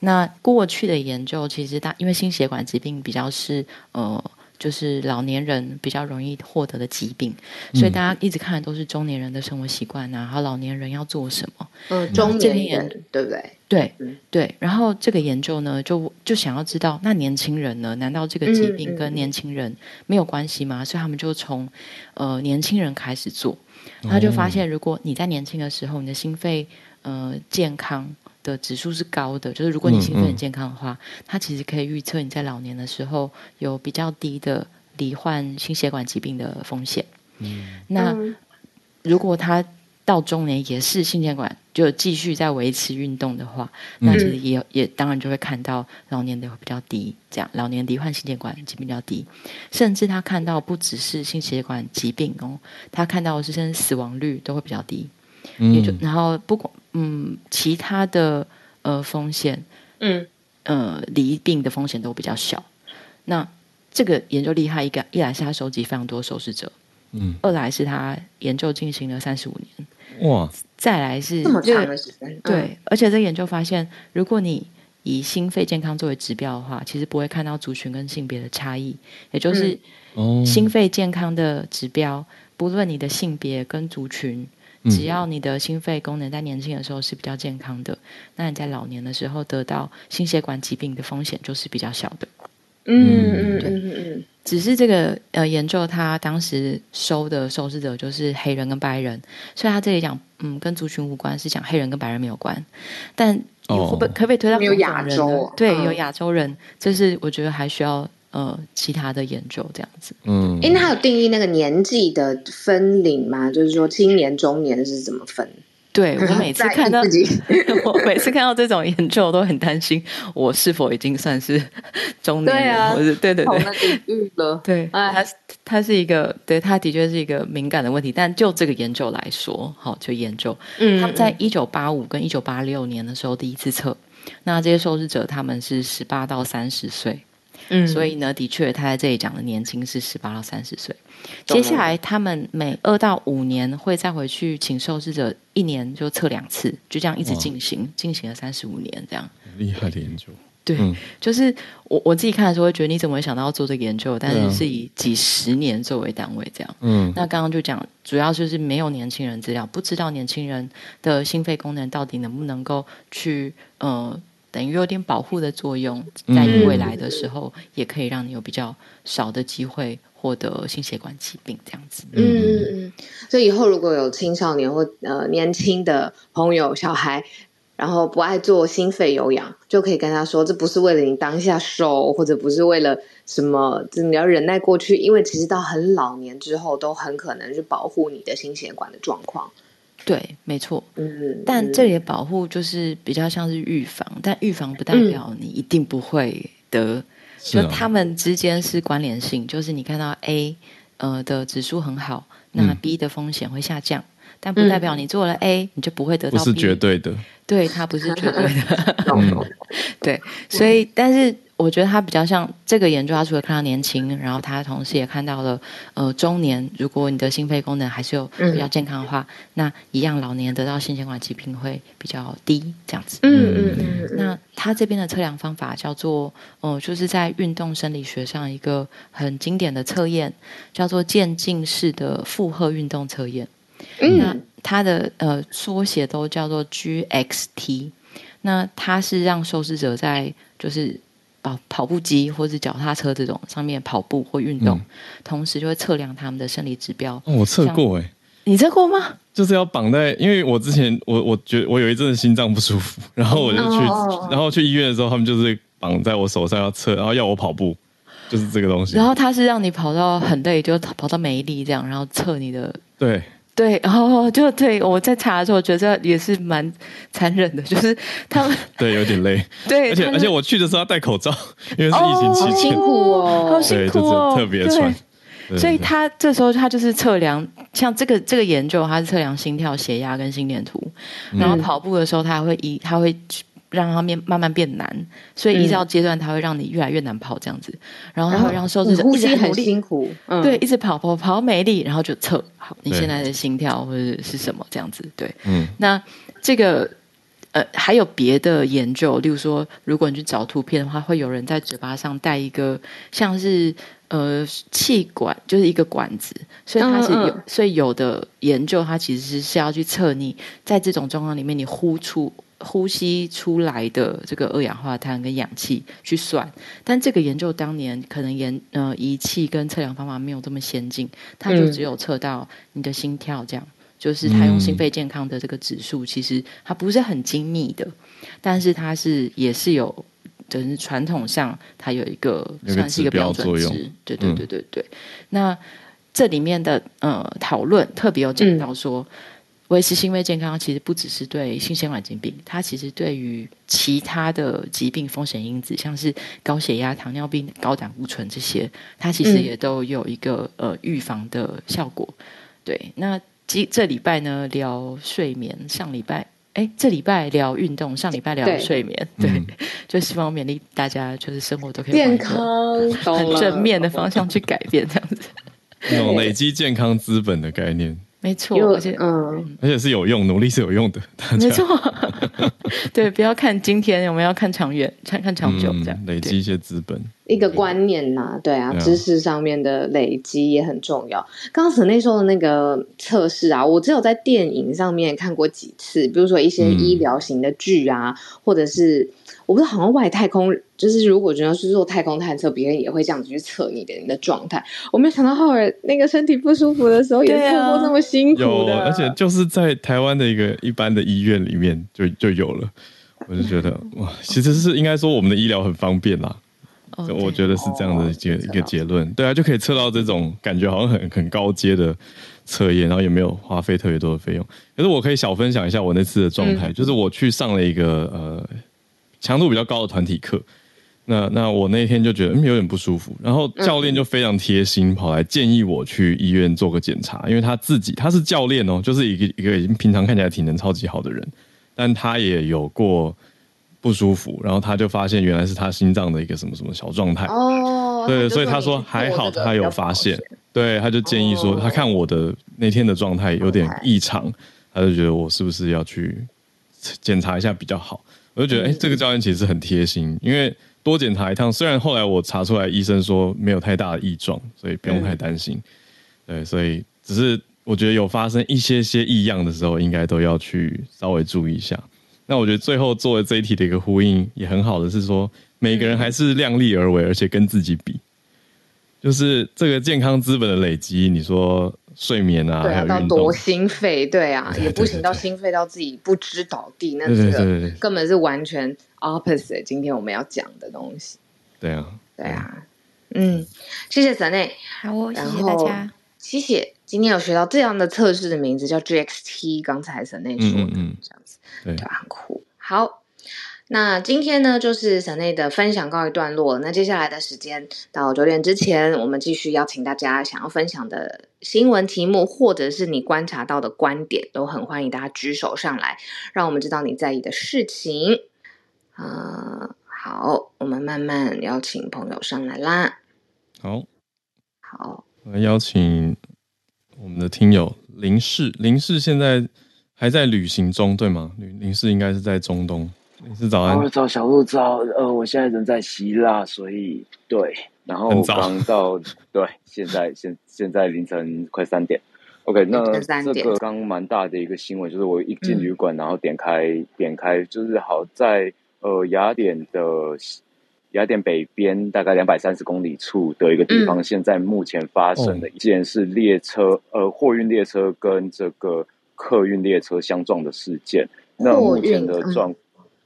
那过去的研究其实大，因为心血管疾病比较是呃，就是老年人比较容易获得的疾病，所以大家一直看的都是中年人的生活习惯啊，然后老年人要做什么？嗯，中年人对不对？对对。然后这个研究呢，就就想要知道，那年轻人呢？难道这个疾病跟年轻人没有关系吗？所以他们就从呃年轻人开始做。他就发现，如果你在年轻的时候，你的心肺呃健康的指数是高的，就是如果你心肺很健康的话，它其实可以预测你在老年的时候有比较低的罹患心血管疾病的风险。嗯，那如果他到中年也是心血管就继续在维持运动的话，那其实也、嗯、也当然就会看到老年的会比较低，这样老年罹患心血管疾病比较低，甚至他看到不只是心血管疾病哦，他看到的是甚至死亡率都会比较低。嗯、也就然后不管嗯其他的呃风险，嗯呃离病的风险都比较小。那这个研究厉害，一个一来是他收集非常多受试者，嗯，二来是他研究进行了三十五年，哇，再来是这么长的时间，对，嗯、而且这个研究发现，如果你以心肺健康作为指标的话，其实不会看到族群跟性别的差异，也就是心肺健康的指标，不论你的性别跟族群，只要你的心肺功能在年轻的时候是比较健康的，那你在老年的时候得到心血管疾病的风险就是比较小的。嗯嗯嗯嗯，只是这个呃研究，他当时收的受试者就是黑人跟白人，所以他这里讲嗯跟族群无关，是讲黑人跟白人没有关。但会不会可不可以推到有亚洲？对，有亚洲人，这是我觉得还需要呃其他的研究这样子。嗯，因为他有定义那个年纪的分龄嘛？就是说青年、中年是怎么分？对，我每次看到 我每次看到这种研究，我都很担心我是否已经算是中年人。对啊，对对对，对，它它是一个，对，它的确是一个敏感的问题。但就这个研究来说，好，就研究，嗯，他们在一九八五跟一九八六年的时候第一次测，那这些受试者他们是十八到三十岁。嗯，所以呢，的确，他在这里讲的年轻是十八到三十岁。接下来，他们每二到五年会再回去请受试者，一年就测两次，就这样一直进行，进行了三十五年，这样。厉害的研究。对，嗯、就是我我自己看的时候会觉得，你怎么会想到要做这个研究？但是是以几十年作为单位，这样。嗯。那刚刚就讲，主要就是没有年轻人资料，不知道年轻人的心肺功能到底能不能够去呃。等于有点保护的作用，在你未来的时候，嗯、也可以让你有比较少的机会获得心血管疾病这样子。嗯嗯嗯。所以以后如果有青少年或呃年轻的朋友、小孩，然后不爱做心肺有氧，就可以跟他说，这不是为了你当下瘦，或者不是为了什么，你要忍耐过去，因为其实到很老年之后，都很可能是保护你的心血管的状况。对，没错。嗯，但这里的保护就是比较像是预防，但预防不代表你一定不会得，嗯、就他们之间是关联性。就是你看到 A 呃的指数很好，那 B 的风险会下降，嗯、但不代表你做了 A 你就不会得到 B。不是绝对的，对，它不是绝对的。嗯、对，所以但是。我觉得他比较像这个研究，他除了看到年轻，然后他同时也看到了呃中年。如果你的心肺功能还是有比较健康的话，嗯、那一样老年得到心血管疾病会比较低，这样子。嗯嗯嗯。那他这边的测量方法叫做，哦、呃，就是在运动生理学上一个很经典的测验，叫做渐进式的负荷运动测验。嗯。那它的呃缩写都叫做 GXT。那它是让受试者在就是。跑跑步机或者脚踏车这种上面跑步或运动，嗯、同时就会测量他们的生理指标。哦、我测过哎，你测过吗？就是要绑在，因为我之前我我觉得我有一阵子心脏不舒服，然后我就去，哦、然后去医院的时候，他们就是绑在我手上要测，然后要我跑步，就是这个东西。然后它是让你跑到很累，就跑到没力这样，然后测你的对。对，然后 就对我在查的时候，我觉得也是蛮残忍的，就是他们 对有点累，对，而且而且我去的时候要戴口罩，因为是疫情期间，好辛苦哦，好辛苦哦，特别穿。所以他这时候他就是测量，像这个这个研究，他是测量心跳、血压跟心电图，然后跑步的时候，他还会一他会。让它变慢慢变难，所以依照阶段，它会让你越来越难跑这样子，然后它会让受试者呼吸很辛苦，对，一直跑跑跑没力，然后就测好你现在的心跳或者是什么这样子，对，嗯，那这个呃还有别的研究，例如说，如果你去找图片的话，会有人在嘴巴上戴一个像是呃气管，就是一个管子，所以它是有，所以有的研究它其实是是要去测你在这种状况里面你呼出。呼吸出来的这个二氧化碳跟氧气去算，但这个研究当年可能研呃仪器跟测量方法没有这么先进，它就只有测到你的心跳，这样、嗯、就是它用心肺健康的这个指数，其实它不是很精密的，但是它是也是有，就是传统上它有一个算是一个标准值，对对对对对。嗯、那这里面的呃讨论特别有讲到说。嗯维持心肺健康其实不只是对心血管疾病，它其实对于其他的疾病风险因子，像是高血压、糖尿病、高胆固醇这些，它其实也都有一个呃预防的效果。对，那这这礼拜呢聊睡眠，上礼拜哎这礼拜聊运动，上礼拜聊睡眠，对，对嗯、就希望勉励大家，就是生活都可以健康，很正面的方向去改变，这样子，那种累积健康资本的概念。没错，而且嗯，而且是有用，努力是有用的。没错，对，不要看今天，我们要看长远，看看长久，这样、嗯、累积一些资本。一个观念呐、啊，对啊，知识上面的累积也很重要。刚刚 Sanae 说的那个测试啊，我只有在电影上面看过几次，比如说一些医疗型的剧啊，嗯、或者是。我不知道，好像外太空就是，如果真的是做太空探测，别人也会这样子去测你的你的状态。我没有想到浩尔那个身体不舒服的时候，也做过这么辛苦的。有，而且就是在台湾的一个一般的医院里面就就有了。我就觉得哇，其实是应该说我们的医疗很方便啦。Okay. 我觉得是这样的一个一个结论。对啊，就可以测到这种感觉好像很很高阶的测验，然后也没有花费特别多的费用。可是我可以小分享一下我那次的状态，嗯、就是我去上了一个呃。强度比较高的团体课，那那我那天就觉得嗯有点不舒服，然后教练就非常贴心，跑来建议我去医院做个检查，因为他自己他是教练哦，就是一个一个已经平常看起来体能超级好的人，但他也有过不舒服，然后他就发现原来是他心脏的一个什么什么小状态哦，对，所以他说还好他有发现，对，他就建议说他看我的那天的状态有点异常，他就觉得我是不是要去检查一下比较好。我就觉得，哎、欸，这个教练其实很贴心，因为多检查一趟。虽然后来我查出来，医生说没有太大的异状，所以不用太担心。对，所以只是我觉得有发生一些些异样的时候，应该都要去稍微注意一下。那我觉得最后作为这一题的一个呼应也很好的是说，每个人还是量力而为，而且跟自己比，就是这个健康资本的累积。你说。睡眠啊，对啊，还有到多心肺，对啊，也不行到心肺到自己不知倒地，那这个根本是完全 opposite。今天我们要讲的东西，对啊，对啊，嗯，谢谢 Sanae，好，谢谢大家，谢谢。今天有学到这样的测试的名字叫 GXT，刚才 Sanae 说的，嗯，这样子，对，很酷。好。那今天呢，就是 Sanae 的分享告一段落。那接下来的时间到九点之前，我们继续邀请大家想要分享的新闻题目，或者是你观察到的观点，都很欢迎大家举手上来，让我们知道你在意的事情。啊、呃，好，我们慢慢邀请朋友上来啦。好，好，我们邀请我们的听友林氏，林氏现在还在旅行中，对吗？林林氏应该是在中东。林氏早安，我早小鹿早，呃，我现在人在希腊，所以对，然后刚到，对，现在现现在凌晨快三点，OK，那这个刚蛮大的一个新闻，就是我一进旅馆，然后点开、嗯、点开，就是好在呃雅典的雅典北边大概两百三十公里处的一个地方，嗯、现在目前发生的一件是列车呃货运列车跟这个客运列车相撞的事件，那目前的状。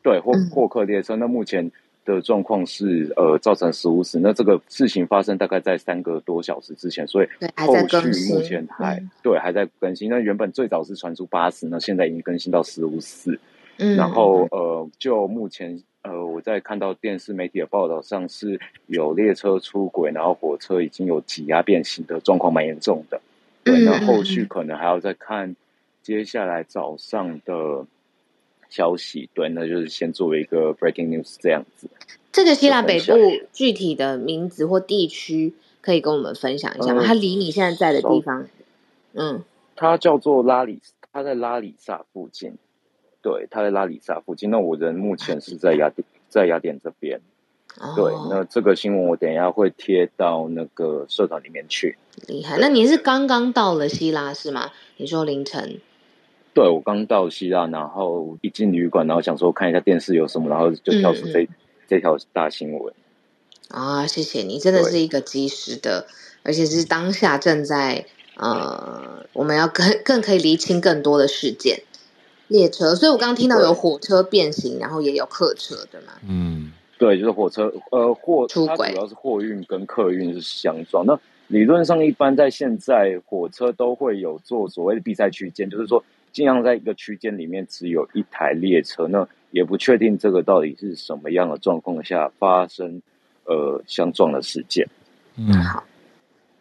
对，货货客列车，那目前的状况是，呃，造成十五死。那这个事情发生大概在三个多小时之前，所以后续目前还对，还在更新。那原本最早是传出八死，那现在已经更新到十五死。嗯，然后呃，就目前呃，我在看到电视媒体的报道上是有列车出轨，然后火车已经有挤压变形的状况，蛮严重的。对，那后续可能还要再看接下来早上的。消息对，那就是先作为一个 breaking news 这样子。这个希腊北部具体的名字或地区可以跟我们分享一下吗？呃、它离你现在在的地方，嗯，它叫做拉里，它在拉里萨附近。对，他在拉里萨附近。那我人目前是在雅典，在雅典这边。哦、对，那这个新闻我等一下会贴到那个社团里面去。厉害！那你是刚刚到了希腊是吗？你说凌晨。对，我刚到希腊，然后一进旅馆，然后想说看一下电视有什么，然后就跳出这、嗯、这条大新闻。啊，谢谢你，真的是一个及时的，而且是当下正在呃，我们要更更可以厘清更多的事件。列车，所以我刚刚听到有火车变形，然后也有客车，对吗？嗯，对，就是火车，呃，货出轨，主要是货运跟客运是相撞。那理论上，一般在现在火车都会有做所谓的闭塞区间，就是说。尽量在一个区间里面只有一台列车，那也不确定这个到底是什么样的状况下发生呃相撞的事件。嗯，好，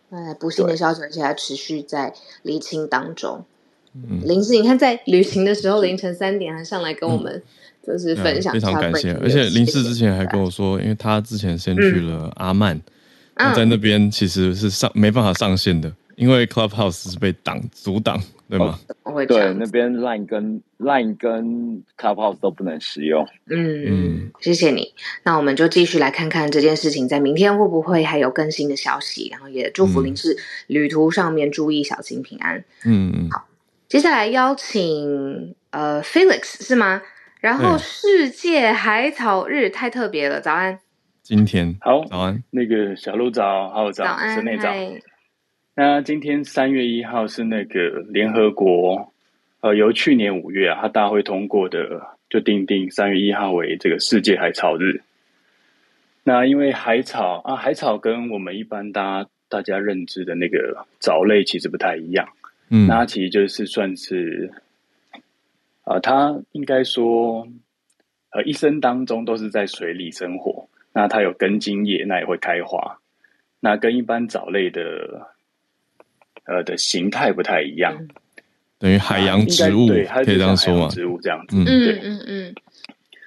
那不幸的消息而且还持续在厘清当中。林氏，你看在旅行的时候凌晨三点还上来跟我们就是分享，非常感谢。而且林氏之前还跟我说，因为他之前先去了阿曼，在那边其实是上没办法上线的。因为 Clubhouse 是被挡阻挡，对吗？哦、对，那边 Line 跟 Line 跟 Clubhouse 都不能使用。嗯嗯，谢谢你。那我们就继续来看看这件事情在明天会不会还有更新的消息，然后也祝福林志旅途上面注意小心平安。嗯嗯。好，接下来邀请呃 Felix 是吗？然后世界海草日太特别了，早安。今天好，早安。那个小鹿早，好早，早安，早。那今天三月一号是那个联合国，呃，由去年五月啊，它大会通过的，就定定三月一号为这个世界海草日。那因为海草啊，海草跟我们一般大家大家认知的那个藻类其实不太一样，嗯，那它其实就是算是，啊、呃，它应该说，呃，一生当中都是在水里生活，那它有根茎叶，那也会开花，那跟一般藻类的。呃的形态不太一样，嗯、等于海洋植物，对，可以这样说吗？植物这样子，嗯对嗯嗯。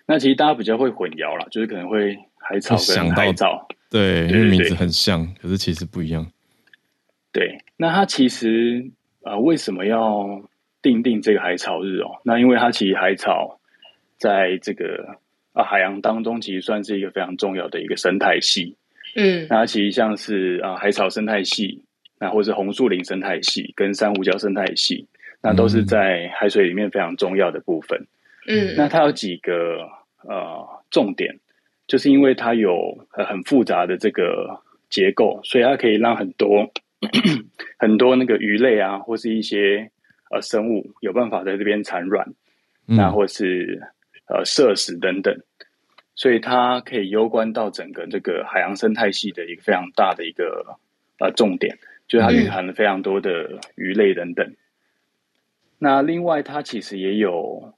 那其实大家比较会混淆啦，就是可能会海草跟海藻，对，因为名字很像，可是其实不一样。对，那它其实呃为什么要定定这个海草日哦？那因为它其实海草在这个啊海洋当中，其实算是一个非常重要的一个生态系。嗯，那它其实像是啊海草生态系。那或是红树林生态系跟珊瑚礁生态系，那都是在海水里面非常重要的部分。嗯，那它有几个呃重点，就是因为它有很复杂的这个结构，所以它可以让很多 很多那个鱼类啊，或是一些呃生物有办法在这边产卵，嗯、那或是呃摄食等等，所以它可以攸关到整个这个海洋生态系的一个非常大的一个呃重点。就是它蕴含了非常多的鱼类等等。嗯、那另外，它其实也有，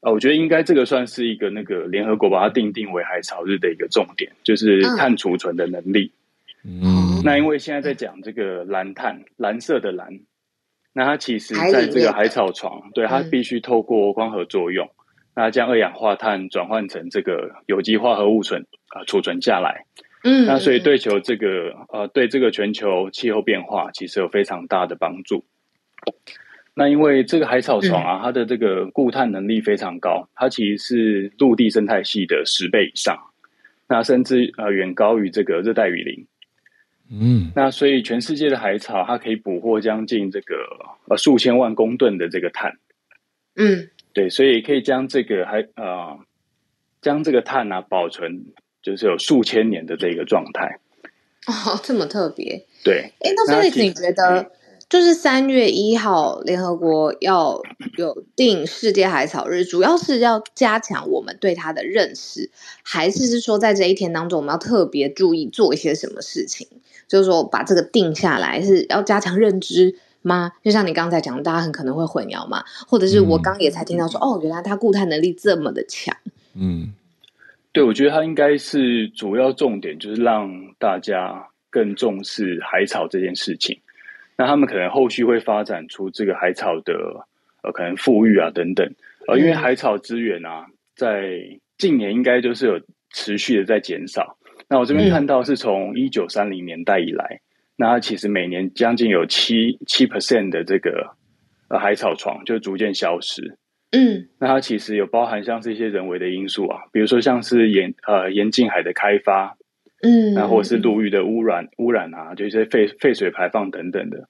呃，我觉得应该这个算是一个那个联合国把它定定为海草日的一个重点，就是碳储存的能力。嗯。那因为现在在讲这个蓝碳，蓝色的蓝，那它其实在这个海草床，对，它必须透过光合作用，嗯、那将二氧化碳转换成这个有机化合物存啊储存下来。嗯，那所以对球这个呃，对这个全球气候变化其实有非常大的帮助。那因为这个海草床啊，它的这个固碳能力非常高，它其实是陆地生态系的十倍以上，那甚至呃远高于这个热带雨林。嗯，那所以全世界的海草，它可以捕获将近这个呃数千万公吨的这个碳。嗯，对，所以可以将这个还呃将这个碳啊保存。就是有数千年的这个状态哦，这么特别。对，哎，那所以你觉得，就是三月一号联合国要有定世界海草日，主要是要加强我们对它的认识，还是是说在这一天当中我们要特别注意做一些什么事情？就是说把这个定下来是要加强认知吗？就像你刚才讲，大家很可能会混淆嘛，或者是我刚也才听到说，嗯、哦，原来它固碳能力这么的强，嗯。对，我觉得它应该是主要重点，就是让大家更重视海草这件事情。那他们可能后续会发展出这个海草的呃，可能富裕啊等等。呃，因为海草资源啊，在近年应该就是有持续的在减少。那我这边看到是从一九三零年代以来，那它其实每年将近有七七 percent 的这个呃海草床就逐渐消失。嗯，那它其实有包含像是一些人为的因素啊，比如说像是沿呃沿近海的开发，嗯，然后或者是陆域的污染污染啊，就一些废废水排放等等的，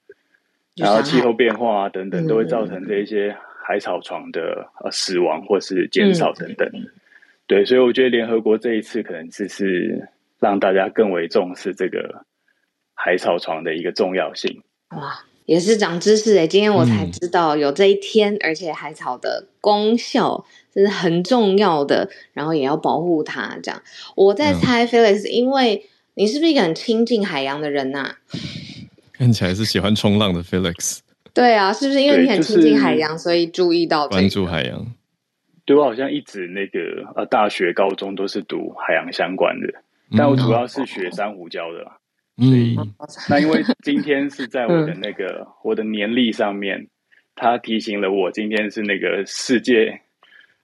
然后气候变化啊等等，都会造成这一些海草床的呃死亡或是减少等等。嗯、对，所以我觉得联合国这一次可能只是让大家更为重视这个海草床的一个重要性。哇。也是长知识诶，今天我才知道有这一天，嗯、而且海草的功效是很重要的，然后也要保护它。这样，我在猜 Felix，因为你是不是一个很亲近海洋的人呐、啊？看起来是喜欢冲浪的 Felix。对啊，是不是因为你很亲近海洋，所以注意到、这个、关注海洋？对，我好像一直那个呃，大学、高中都是读海洋相关的，但我主要是学珊瑚礁的啦。所以，那因为今天是在我的那个我的年历上面，他提醒了我，今天是那个世界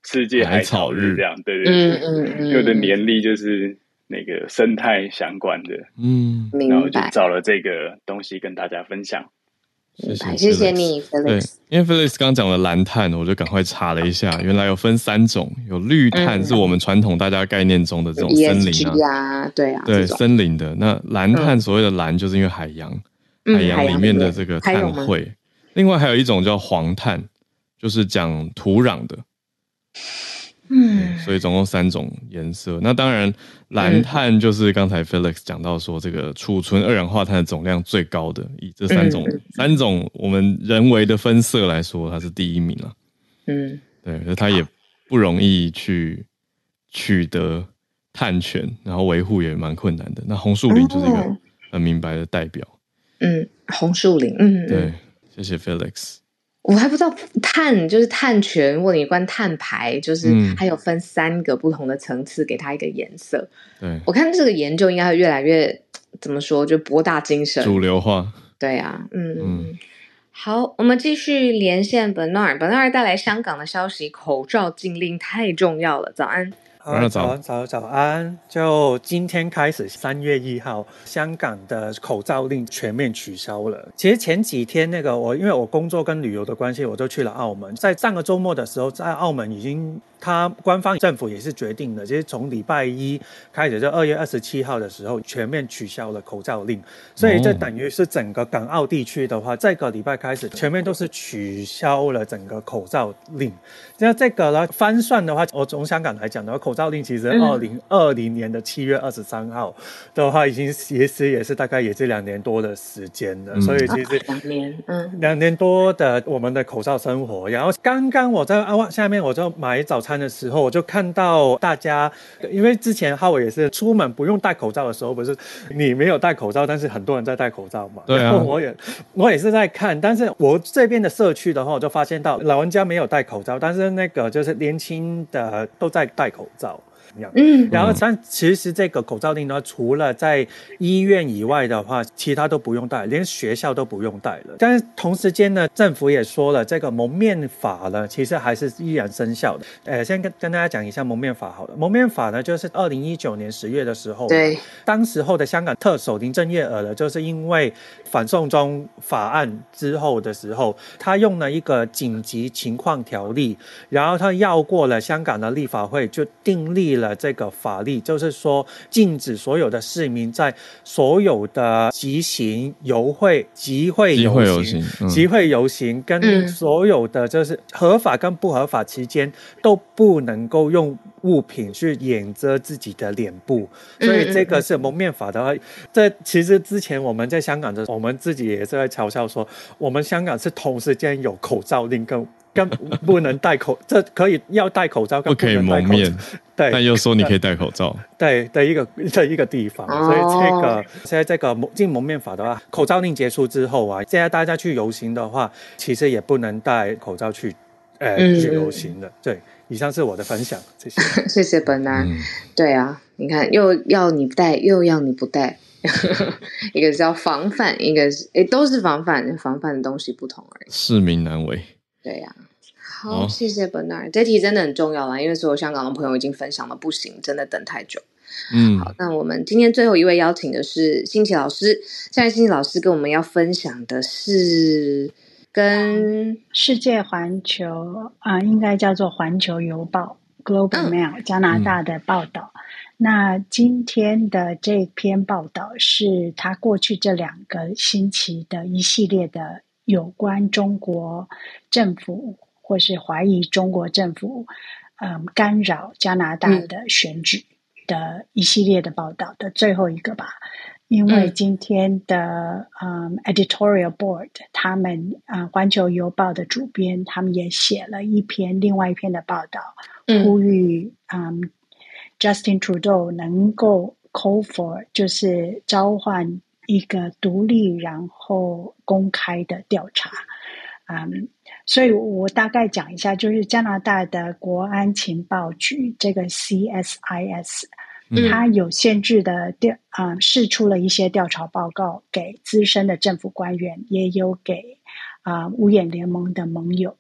世界海草日，这样对对对，嗯嗯嗯，因为我的年历就是那个生态相关的，嗯，然后就找了这个东西跟大家分享。谢谢，谢谢你，Felix。因为 Felix 刚讲了蓝碳，我就赶快查了一下，原来有分三种，有绿碳，是我们传统大家概念中的这种森林啊，对啊，对森林的。那蓝碳所谓的蓝，就是因为海洋，海洋里面的这个碳汇。另外还有一种叫黄碳，就是讲土壤的。嗯，所以总共三种颜色。那当然，蓝碳就是刚才 Felix 讲到说，这个储存二氧化碳的总量最高的，以这三种、嗯、三种我们人为的分色来说，它是第一名了。嗯，对，那它也不容易去取得碳权，然后维护也蛮困难的。那红树林就是一个很明白的代表。嗯，红树林，嗯，对，谢谢 Felix。我还不知道碳就是碳权，或者你关碳排，就是还有分三个不同的层次，给它一个颜色。对，我看这个研究应该会越来越怎么说，就博大精深、主流化。对啊，嗯嗯。好，我们继续连线 Bernard，Bernard 带来香港的消息，口罩禁令太重要了。早安。早早早早安！就今天开始，三月一号，香港的口罩令全面取消了。其实前几天那个我，因为我工作跟旅游的关系，我就去了澳门。在上个周末的时候，在澳门已经。他官方政府也是决定的，其实从礼拜一开始，就二月二十七号的时候全面取消了口罩令，所以这等于是整个港澳地区的话，这个礼拜开始全面都是取消了整个口罩令。那这个呢，翻算的话，我从香港来讲的话，口罩令其实二零二零年的七月二十三号的话，已经其实也是大概也是两年多的时间了。所以其实两年，嗯，两年多的我们的口罩生活。然后刚刚我在啊下面我就买早餐的时候，我就看到大家，因为之前浩伟也是出门不用戴口罩的时候，不是你没有戴口罩，但是很多人在戴口罩嘛。对啊。我也我也是在看，但是我这边的社区的话，我就发现到老人家没有戴口罩，但是那个就是年轻的都在戴口罩。嗯，然后像其实这个口罩令呢，除了在医院以外的话，其他都不用戴，连学校都不用戴了。但是同时间呢，政府也说了，这个蒙面法呢，其实还是依然生效的。呃，先跟跟大家讲一下蒙面法好了。蒙面法呢，就是二零一九年十月的时候，对，当时候的香港特首林郑月娥呢，就是因为反送中法案之后的时候，他用了一个紧急情况条例，然后他绕过了香港的立法会，就订立了。这个法律就是说，禁止所有的市民在所有的集行、游会、集会、游行、集会游行跟所有的就是合法跟不合法期间，都不能够用物品去掩遮自己的脸部。所以这个是蒙面法的话，这其实之前我们在香港的，我们自己也是在嘲笑说，我们香港是同时间有口罩令跟。不能戴口，这可以要戴口罩，不，可以蒙面。对，但又说你可以戴口罩。对的一个的一个地方，所以这个现在这个禁蒙面法的话，口罩令结束之后啊，现在大家去游行的话，其实也不能戴口罩去，呃，去游行的。对，以上是我的分享，谢谢。谢谢本来、对啊，你看又要你戴，又要你不戴，一个叫防范，一个是诶都是防范，防范的东西不同而已。市民难为。对呀、啊。好，哦、谢谢 Bernard，这题真的很重要啦，因为所有香港的朋友已经分享了，不行，真的等太久。嗯，好，那我们今天最后一位邀请的是新奇老师，现在新奇老师跟我们要分享的是跟世界环球啊，应该叫做环球邮报 Global Mail、嗯、加拿大的报道。嗯、那今天的这篇报道是他过去这两个星期的一系列的有关中国政府。或是怀疑中国政府，嗯，干扰加拿大的选举的一系列的报道的最后一个吧，因为今天的嗯 editorial board 他们啊，《环球邮报》的主编他们也写了一篇另外一篇的报道，呼吁嗯 Justin Trudeau 能够 call for 就是召唤一个独立然后公开的调查，嗯。所以我大概讲一下，就是加拿大的国安情报局这个 CSIS，它有限制的调啊，释出了一些调查报告给资深的政府官员，也有给啊、呃、五眼联盟的盟友。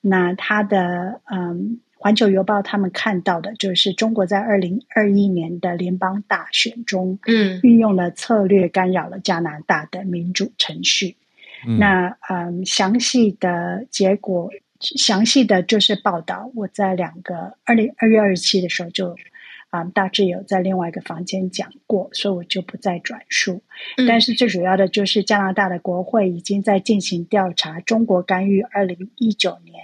那他的嗯，《环球邮报》他们看到的就是中国在二零二一年的联邦大选中，嗯，运用了策略干扰了加拿大的民主程序。嗯、那嗯，详细的结果，详细的就是报道，我在两个二零二月二十七的时候就啊、嗯，大致有在另外一个房间讲过，所以我就不再转述。嗯、但是最主要的就是加拿大的国会已经在进行调查，中国干预二零一九年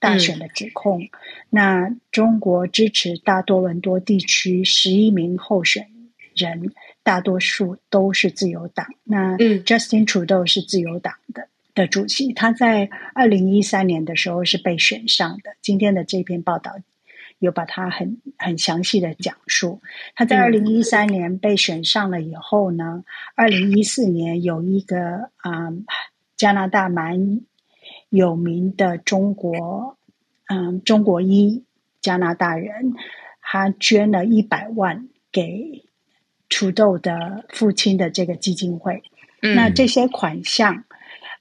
大选的指控。嗯、那中国支持大多伦多地区十一名候选人。大多数都是自由党。那 Justin Trudeau 是自由党的的主席，他在二零一三年的时候是被选上的。今天的这篇报道有把他很很详细的讲述。他在二零一三年被选上了以后呢，二零一四年有一个啊、嗯、加拿大蛮有名的中国嗯中国裔加拿大人，他捐了一百万给。Trudeau 的父亲的这个基金会，嗯、那这些款项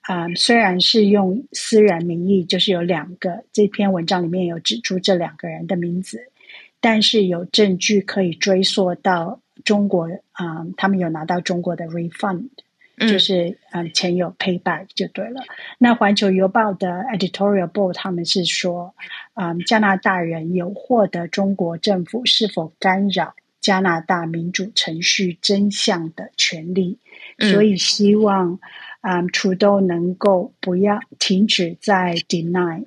啊、呃，虽然是用私人名义，就是有两个，这篇文章里面有指出这两个人的名字，但是有证据可以追溯到中国啊、呃，他们有拿到中国的 refund，就是嗯、呃，钱有 payback 就对了。那环球邮报的 editorial board 他们是说，啊、呃，加拿大人有获得中国政府是否干扰。加拿大民主程序真相的权利，所以希望啊，Trudeau 能够不要停止在 deny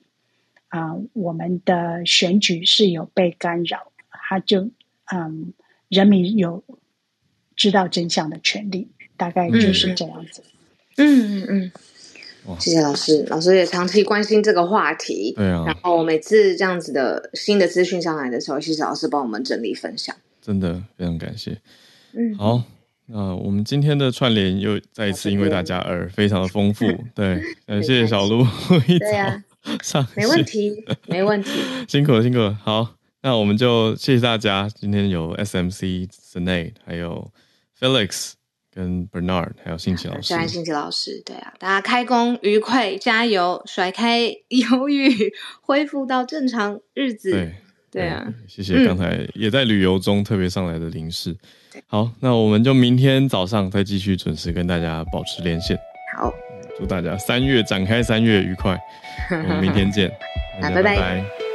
啊，我们的选举是有被干扰，他就嗯，人民有知道真相的权利，大概就是这样子。嗯嗯嗯，谢谢老师，老师也长期关心这个话题，对啊，然后每次这样子的新的资讯上来的时候，谢谢老师帮我们整理分享。真的非常感谢，嗯，好，那我们今天的串联又再一次因为大家而非常的丰富，对，感谢小鹿一早上。线，没问题，没问题，辛苦了，辛苦了，好，那我们就谢谢大家，今天有 SMC Sinead，还有 Felix 跟 Bernard，还有信奇老师，谢谢信奇老师，对啊，大家开工愉快，加油，甩开忧郁，恢复到正常日子。对。对啊，谢谢刚才也在旅游中特别上来的林氏。嗯、好，那我们就明天早上再继续准时跟大家保持连线。好，祝大家三月展开三月愉快，我们明天见，拜拜。拜拜。